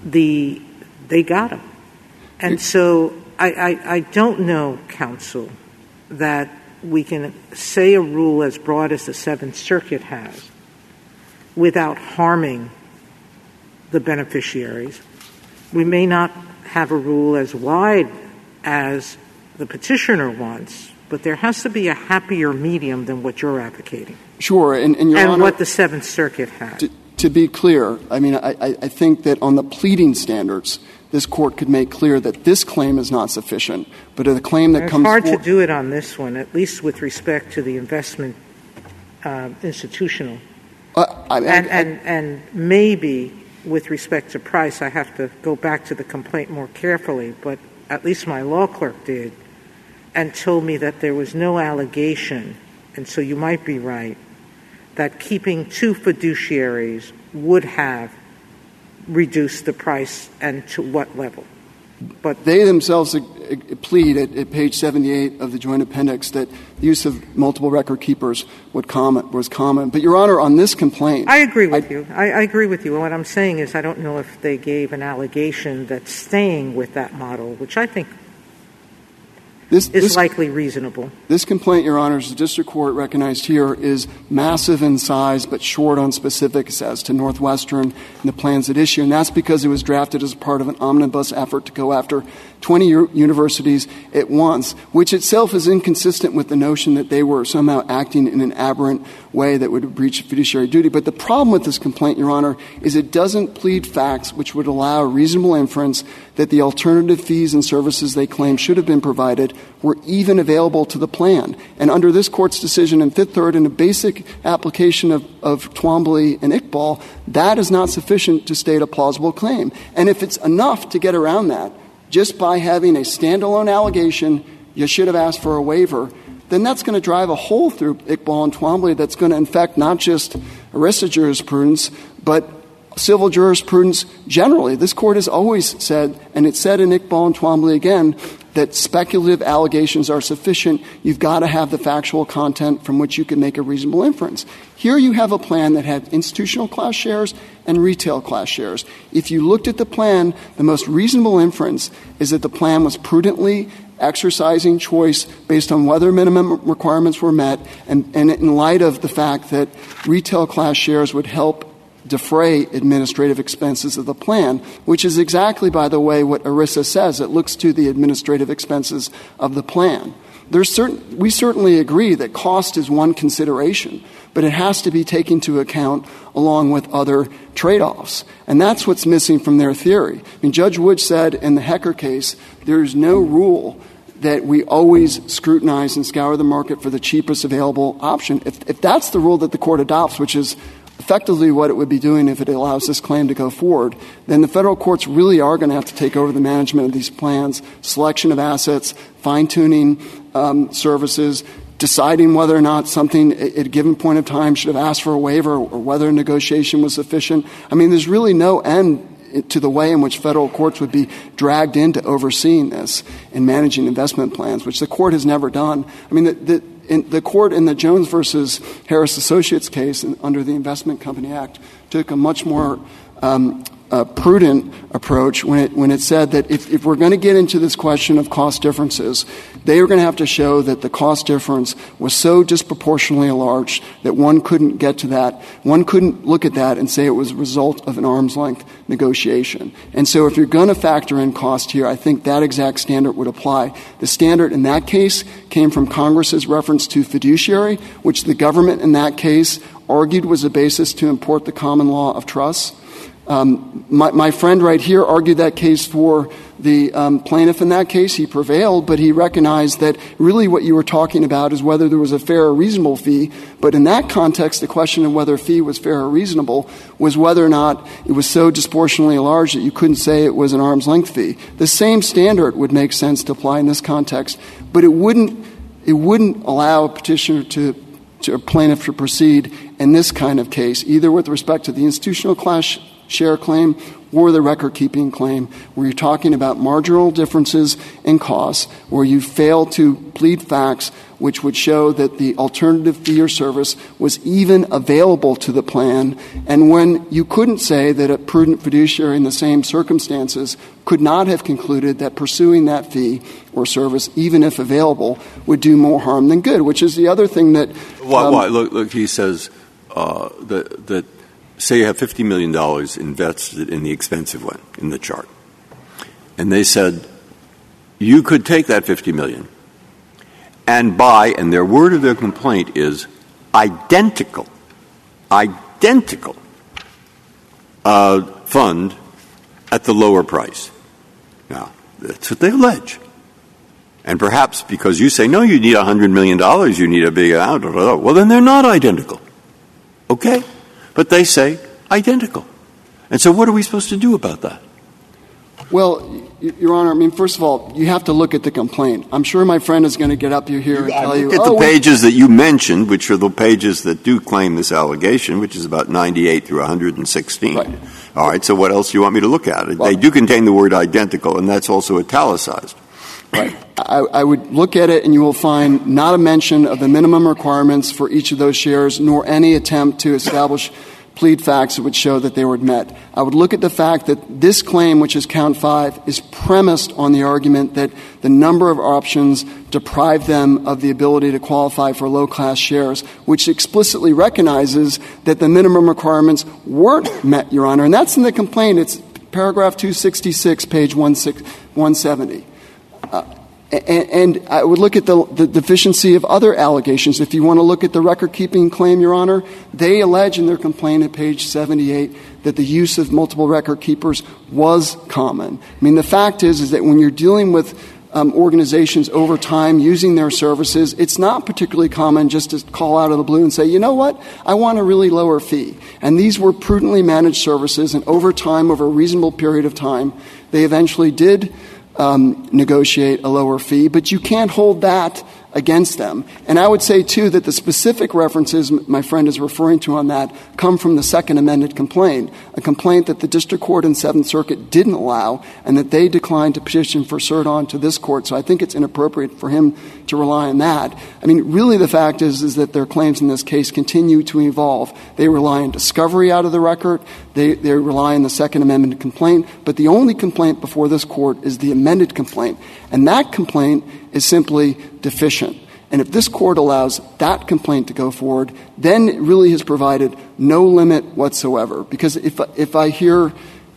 the they got them. And so I, I, I don't know, counsel, that we can say a rule as broad as the Seventh Circuit has without harming the beneficiaries. We may not have a rule as wide as the petitioner wants, but there has to be a happier medium than what you're advocating. Sure, and, and, and Honor, what the Seventh Circuit has. To, to, be clear, I mean, I, I think that on the pleading standards, this court could make clear that this claim is not sufficient, but a claim that it's comes. Hard to do it on this one, at least with respect to the investment uh, institutional. Uh, I, and, and, and maybe with respect to price, I have to go back to the complaint more carefully, but at least my law clerk did, and told me that there was no allegation, and so you might be right, that keeping two fiduciaries would have reduced the price and to what level. But they themselves uh, uh, plead at, at, page 78 of the joint appendix that the use of multiple record keepers would comment, was common. But, Your Honor, on this complaint. I agree with I, you. I, I, agree with you. What I'm saying is I don't know if they gave an allegation that staying with that model, which I think this, is likely reasonable. This complaint, Your Honors, the district court recognized here is massive in size but short on specifics as to Northwestern and the plans at issue, and that's because it was drafted as part of an omnibus effort to go after 20 universities at once, which itself is inconsistent with the notion that they were somehow acting in an aberrant way that would breach fiduciary duty. But the problem with this complaint, Your Honor, is it doesn't plead facts which would allow reasonable inference that the alternative fees and services they claim should have been provided were even available to the plan. And under this court's decision in Fifth Third in a basic application of, of Twombly and Iqbal, that is not sufficient to state a plausible claim. And if it's enough to get around that, just by having a standalone allegation, you should have asked for a waiver, then that's going to drive a hole through Iqbal and Twombly that's going to infect not just ERISA jurisprudence, but civil jurisprudence generally. This court has always said, and it said in Iqbal and Twombly again, that speculative allegations are sufficient. You've got to have the factual content from which you can make a reasonable inference. Here you have a plan that had institutional class shares and retail class shares. If you looked at the plan, the most reasonable inference is that the plan was prudently exercising choice based on whether minimum requirements were met and, in light of the fact that retail class shares would help defray administrative expenses of the plan, which is exactly, by the way, what ERISA says. It looks to the administrative expenses of the plan. Certain, we certainly agree that cost is one consideration, but it has to be taken into account along with other trade offs. And that's what's missing from their theory. I mean, Judge Wood said in the Hecker case, there's no rule that we always scrutinize and scour the market for the cheapest available option. If, if that's the rule that the court adopts, which is effectively what it would be doing if it allows this claim to go forward, then the federal courts really are going to have to take over the management of these plans, selection of assets, fine tuning um, services, deciding whether or not something at a given point of time should have asked for a waiver or whether a negotiation was sufficient. I mean, there's really no end to the way in which federal courts would be dragged into overseeing this and managing investment plans, which the court has never done. I mean, the, court in the Jones versus Harris Associates case under the Investment Company Act took a much more um, prudent approach when it, when it said that if, we're going to get into this question of cost differences, they are going to have to show that the cost difference was so disproportionately large that one couldn't get to that. One couldn't look at that and say it was a result of an arm's length negotiation. And so if you're going to factor in cost here, I think that exact standard would apply. The standard in that case came from Congress's reference to fiduciary, which the government in that case argued was a basis to import the common law of trust. Um, my, friend right here argued that case for the um, plaintiff in that case. He prevailed, but he recognized that really what you were talking about is whether there was a fair or reasonable fee. But in that context, the question of whether fee was fair or reasonable was whether or not it was so disproportionately large that you couldn't say it was an arm's length fee. The same standard would make sense to apply in this context, but it wouldn't, it wouldn't allow a petitioner to, to a plaintiff to proceed in this kind of case, either with respect to the institutional class share claim or the record keeping claim, where you're talking about marginal differences in costs, where you fail to plead facts which would show that the alternative fee or service was even available to the plan, and when you couldn't say that a prudent fiduciary in the same circumstances could not have concluded that pursuing that fee or service, even if available, would do more harm than good, which is the other thing that. Why? Um, why? Look, look, he says uh, that, that say you have $50 million invested in the expensive one in the chart. And they said, you could take that 50 million and buy, and their word of their complaint is identical, identical uh, fund at the lower price. Now, that's what they allege. And perhaps because you say, no, you need $100 million, you need a big amount, well, then they're not identical. Okay? But they say identical. And so what are we supposed to do about that? Well, Your Honor, I mean, first of all, you have to look at the complaint. I'm sure my friend is going to get up here and tell you. Look at the oh, pages that you mentioned, which are the pages that do claim this allegation, which is about 98 through 116. Right. All right, so what else do you want me to look at? They do contain the word identical, and that's also italicized. I, would look at it and you will find not a mention of the minimum requirements for each of those shares, nor any attempt to establish plead facts that would show that they were met. I would look at the fact that this claim, which is count five, is premised on the argument that the number of options deprive them of the ability to qualify for low class shares, which explicitly recognizes that the minimum requirements weren't met, Your Honor. And that's in the complaint. It's paragraph 266, page 170. Uh, and, and, I would look at the, deficiency of other allegations. If you want to look at the record keeping claim, Your Honor, they allege in their complaint at page 78 that the use of multiple record keepers was common. I mean, the fact is, is that when you're dealing with um, organizations over time using their services, it's not particularly common just to call out of the blue and say, you know what, I want a really lower fee. And these were prudently managed services, and over time, over a reasonable period of time, they eventually did Um, negotiate a lower fee, but you can't hold that against them. And I would say, too, that the specific references my friend is referring to on that come from the second amended complaint, a complaint that the district court and Seventh Circuit didn't allow and that they declined to petition for cert on to this court. So I think it's inappropriate for him to rely on that. I mean, really the fact is, is that their claims in this case continue to evolve. They rely on discovery out of the record. They, they rely on the second amendment complaint. But the only complaint before this court is the amended complaint. And that complaint is simply deficient. And if this court allows that complaint to go forward, then it really has provided no limit whatsoever. Because if, if I hear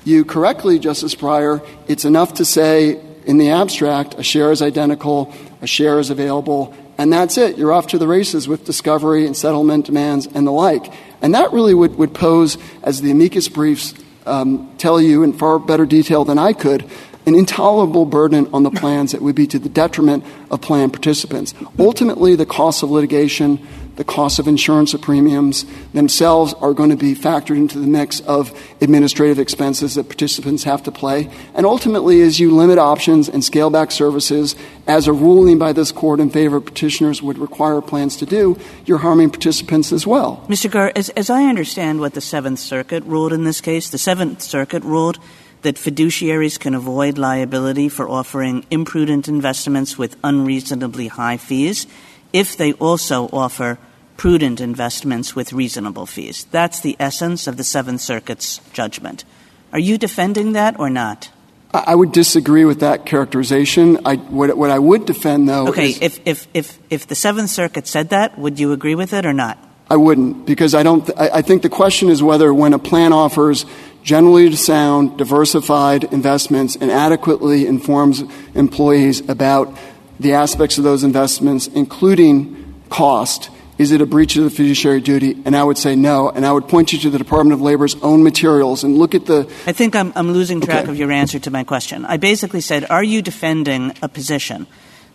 you correctly, Justice Breyer, it's enough to say in the abstract a share is identical, a share is available, and that's it. You're off to the races with discovery and settlement demands and the like. And that really would, would pose, as the amicus briefs um, tell you in far better detail than I could, an intolerable burden on the plans that would be to the detriment of plan participants. Ultimately, the cost of litigation, the cost of insurance premiums themselves are going to be factored into the mix of administrative expenses that participants have to play. And ultimately, as you limit options and scale back services, as a ruling by this court in favor of petitioners would require plans to do, you're harming participants as well. Mr. Garre, as, as I understand what the Seventh Circuit ruled in this case, the Seventh Circuit ruled that fiduciaries can avoid liability for offering imprudent investments with unreasonably high fees if they also offer prudent investments with reasonable fees. That's the essence of the Seventh Circuit's judgment. Are you defending that or not? I would disagree with that characterization. I, what, what, I would defend, though, okay. Is, if, if, if, if the Seventh Circuit said that, would you agree with it or not? I wouldn't, because I don't. Th- I, I think the question is whether, when a plan offers generally sound, diversified investments and adequately informs employees about the aspects of those investments, including cost, is it a breach of the fiduciary duty? And I would say no. And I would point you to the Department of Labor's own materials and look at the. I think I'm, I'm losing track of your answer to my question. I basically said, are you defending a position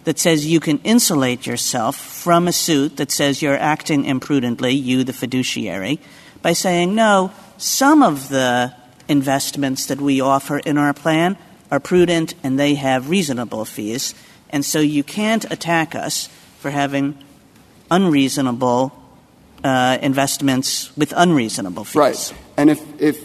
that says you can insulate yourself from a suit that says you're acting imprudently, you, the fiduciary, by saying, no, some of the investments that we offer in our plan are prudent and they have reasonable fees. And so you can't attack us for having unreasonable uh, investments with unreasonable fees. Right. And if, if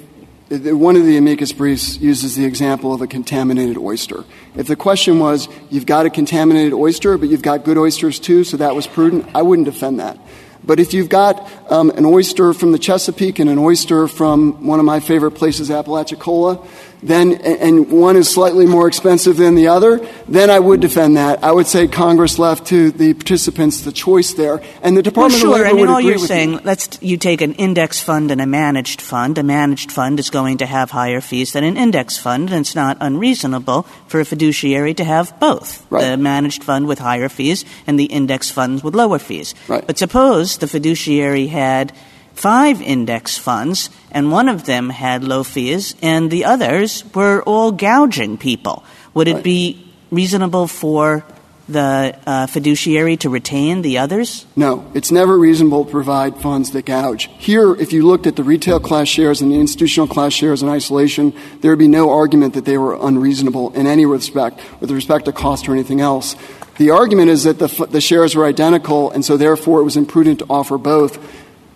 one of the amicus briefs uses the example of a contaminated oyster. If the question was, you've got a contaminated oyster, but you've got good oysters too, so that was prudent, I wouldn't defend that. But if you've got um, an oyster from the Chesapeake and an oyster from one of my favorite places, Apalachicola, then and one is slightly more expensive than the other, then I would defend that. I would say Congress left to the participants the choice there, and the Department well, sure. of Labor I mean, all you're saying, let's you take an index fund and a managed fund. A managed fund is going to have higher fees than an index fund, and it's not unreasonable for a fiduciary to have both the managed fund with higher fees and the index funds with lower fees. Right. But suppose the fiduciary had five index funds, and one of them had low fees, and the others were all gouging people. Would it be reasonable for the uh, fiduciary to retain the others? No, it's never reasonable to provide funds that gouge. Here, if you looked at the retail class shares and the institutional class shares in isolation, there would be no argument that they were unreasonable in any respect, with respect to cost or anything else. The argument is that the, the shares were identical, and so therefore it was imprudent to offer both.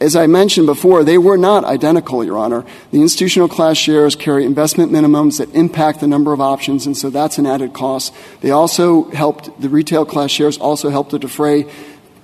As I mentioned before, they were not identical, Your Honor. The institutional class shares carry investment minimums that impact the number of options, and so that's an added cost. They also helped, the retail class shares also helped to defray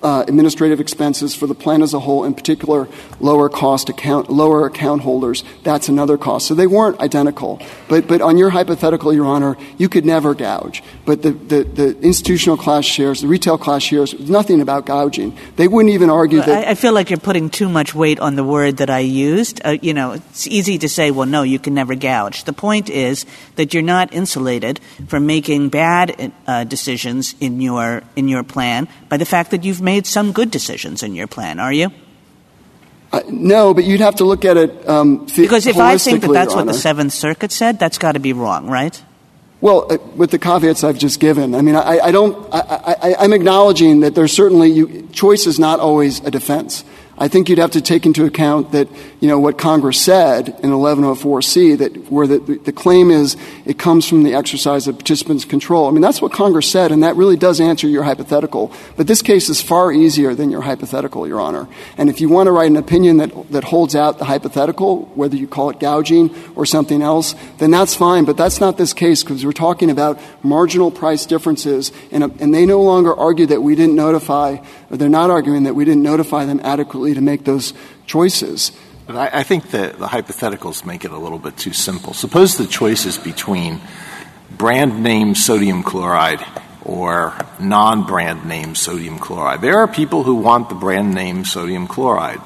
administrative expenses for the plan as a whole, in particular lower cost account, lower account holders. That's another cost. So they weren't identical. But, but on your hypothetical, Your Honor, you could never gouge. But the, the, the institutional class shares, the retail class shares, nothing about gouging. They wouldn't even argue that. I, I, feel like you're putting too much weight on the word that I used. Uh, you know, it's easy to say, well, no, you can never gouge. The point is that you're not insulated from making bad uh, decisions in your in your plan by the fact that you've made some good decisions in your plan, are you? Uh, no, but you'd have to look at it um, because if I think that that's what the Seventh Circuit said, that's got to be wrong, right? Well, uh, with the caveats I've just given, I mean, I, I don't. I, am acknowledging that there's certainly you, choice is not always a defense. I think you'd have to take into account that, you know, what Congress said in 1104C, that where the, the claim is it comes from the exercise of participants' control. I mean, that's what Congress said, and that really does answer your hypothetical. But this case is far easier than your hypothetical, Your Honor. And if you want to write an opinion that, that holds out the hypothetical, whether you call it gouging or something else, then that's fine. But that's not this case because we're talking about marginal price differences, and, and they no longer argue that we didn't notify, or they're not arguing that we didn't notify them adequately to make those choices. But I, think that the hypotheticals make it a little bit too simple. Suppose the choice is between brand name sodium chloride or non brand name sodium chloride. There are people who want the brand name sodium chloride.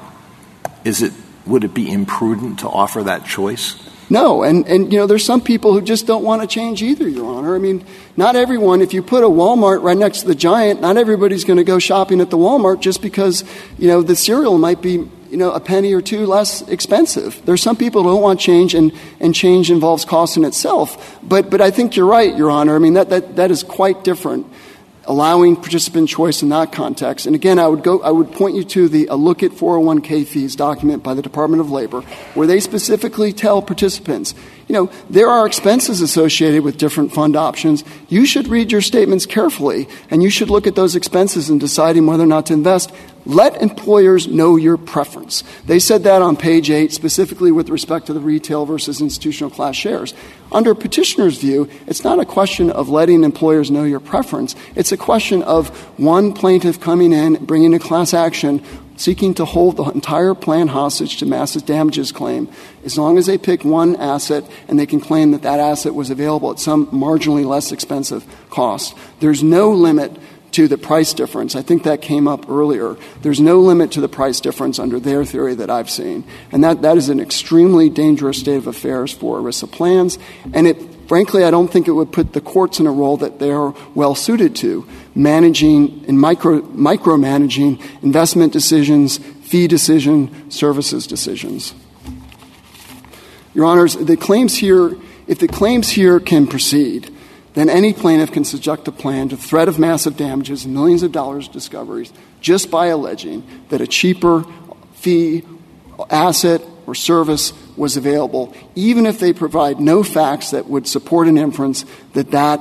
Is it, would it be imprudent to offer that choice? No, and, and you know, there's some people who just don't want to change either, Your Honor. I mean, not everyone, if you put a Walmart right next to the Giant, not everybody's going to go shopping at the Walmart just because, you know, the cereal might be, you know, a penny or two less expensive. There's some people who don't want change, and, and change involves cost in itself. But, but I think you're right, Your Honor. I mean, that, that, that is quite different allowing participant choice in that context. And again, I would go, I would point you to the a look at 401k fees document by the Department of Labor, where they specifically tell participants, you know, there are expenses associated with different fund options. You should read your statements carefully, and you should look at those expenses in deciding whether or not to invest. Let employers know your preference. They said that on page 8, specifically with respect to the retail versus institutional class shares. Under petitioner's view, it's not a question of letting employers know your preference. It's a question of one plaintiff coming in, bringing a class action, seeking to hold the entire plan hostage to massive damages claim, as long as they pick one asset and they can claim that that asset was available at some marginally less expensive cost. There's no limit to the price difference. I think that came up earlier. There's no limit to the price difference under their theory that I've seen. And that, that is an extremely dangerous state of affairs for ERISA plans. And it, frankly, I don't think it would put the courts in a role that they're well suited to, managing and micro, micromanaging investment decisions, fee decision, services decisions. Your Honors, the claims here, if the claims here can proceed, then any plaintiff can subject a plan to threat of massive damages and millions of dollars discoveries just by alleging that a cheaper fee, asset, or service was available, even if they provide no facts that would support an inference that that,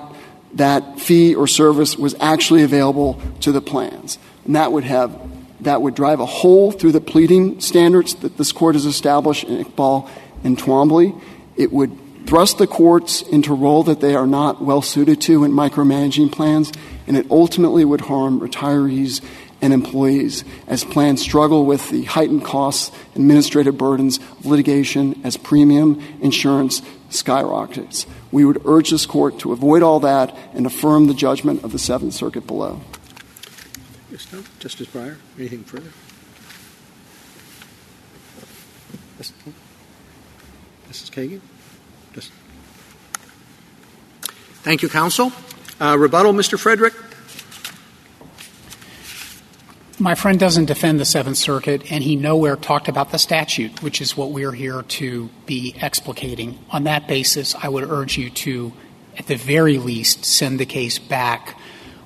that fee or service was actually available to the plans. And that would have that would drive a hole through the pleading standards that this court has established in Iqbal and Twombly. It would thrust the courts into a role that they are not well suited to in micromanaging plans, and it ultimately would harm retirees and employees as plans struggle with the heightened costs, administrative burdens of litigation as premium insurance skyrockets. We would urge this court to avoid all that and affirm the judgment of the Seventh Circuit below. Justice Breyer, anything further? Mrs. Kagan? Just Thank you, counsel. Uh, rebuttal, Mr. Frederick. My friend doesn't defend the Seventh Circuit, and he nowhere talked about the statute, which is what we're here to be explicating. On that basis, I would urge you to, at the very least, send the case back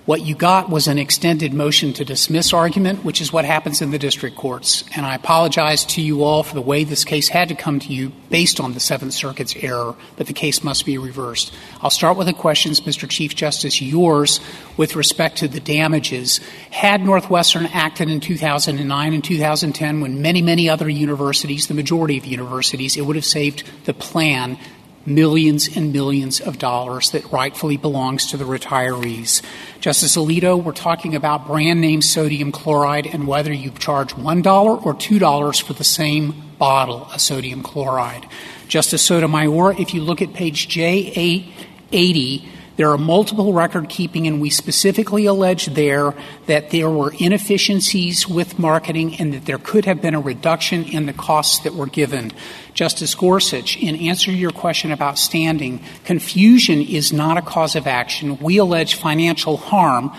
what you got was an extended motion to dismiss argument, which is what happens in the district courts. And I apologize to you all for the way this case had to come to you based on the Seventh Circuit's error, but the case must be reversed. I'll start with the questions, Mr. Chief Justice, yours with respect to the damages. Had Northwestern acted in 2009 and 2010 when many, many other universities, the majority of universities, it would have saved the plan millions and millions of dollars that rightfully belongs to the retirees. Justice Alito, we're talking about brand name sodium chloride and whether you charge $1 or $2 for the same bottle of sodium chloride. Justice Sotomayor, if you look at page J880, there are multiple record keeping, and we specifically allege there that there were inefficiencies with marketing and that there could have been a reduction in the costs that were given. Justice Gorsuch, in answer to your question about standing, confusion is not a cause of action. We allege financial harm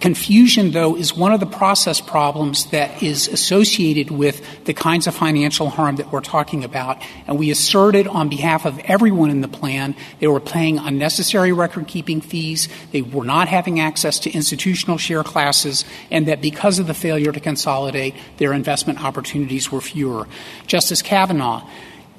Confusion, though, is one of the process problems that is associated with the kinds of financial harm that we're talking about. And we asserted on behalf of everyone in the plan they were paying unnecessary record keeping fees, they were not having access to institutional share classes, and that because of the failure to consolidate, their investment opportunities were fewer. Justice Kavanaugh,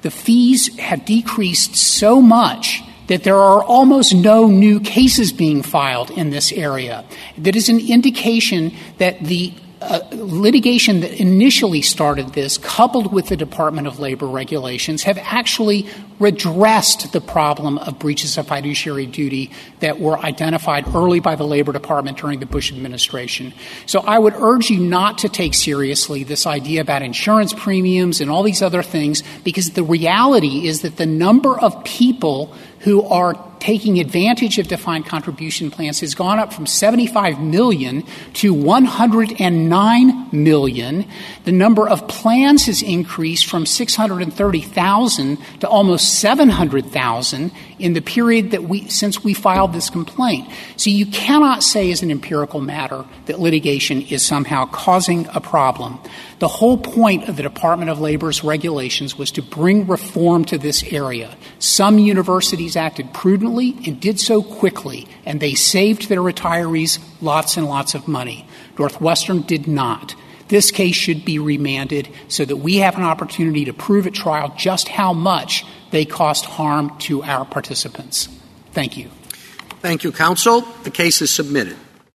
the fees have decreased so much that there are almost no new cases being filed in this area. That is an indication that the uh, litigation that initially started this, coupled with the Department of Labor regulations, have actually redressed the problem of breaches of fiduciary duty that were identified early by the Labor Department during the Bush administration. So I would urge you not to take seriously this idea about insurance premiums and all these other things, because the reality is that the number of people who are taking advantage of defined contribution plans has gone up from 75 million to 109 million. The number of plans has increased from 630,000 to almost 700,000 in the period that we since we filed this complaint. So you cannot say as an empirical matter that litigation is somehow causing a problem. The whole point of the Department of Labor's regulations was to bring reform to this area. Some universities acted prudently and did so quickly, and they saved their retirees lots and lots of money. Northwestern did not. This case should be remanded so that we have an opportunity to prove at trial just how much they cost harm to our participants. Thank you. Thank you, counsel. The case is submitted.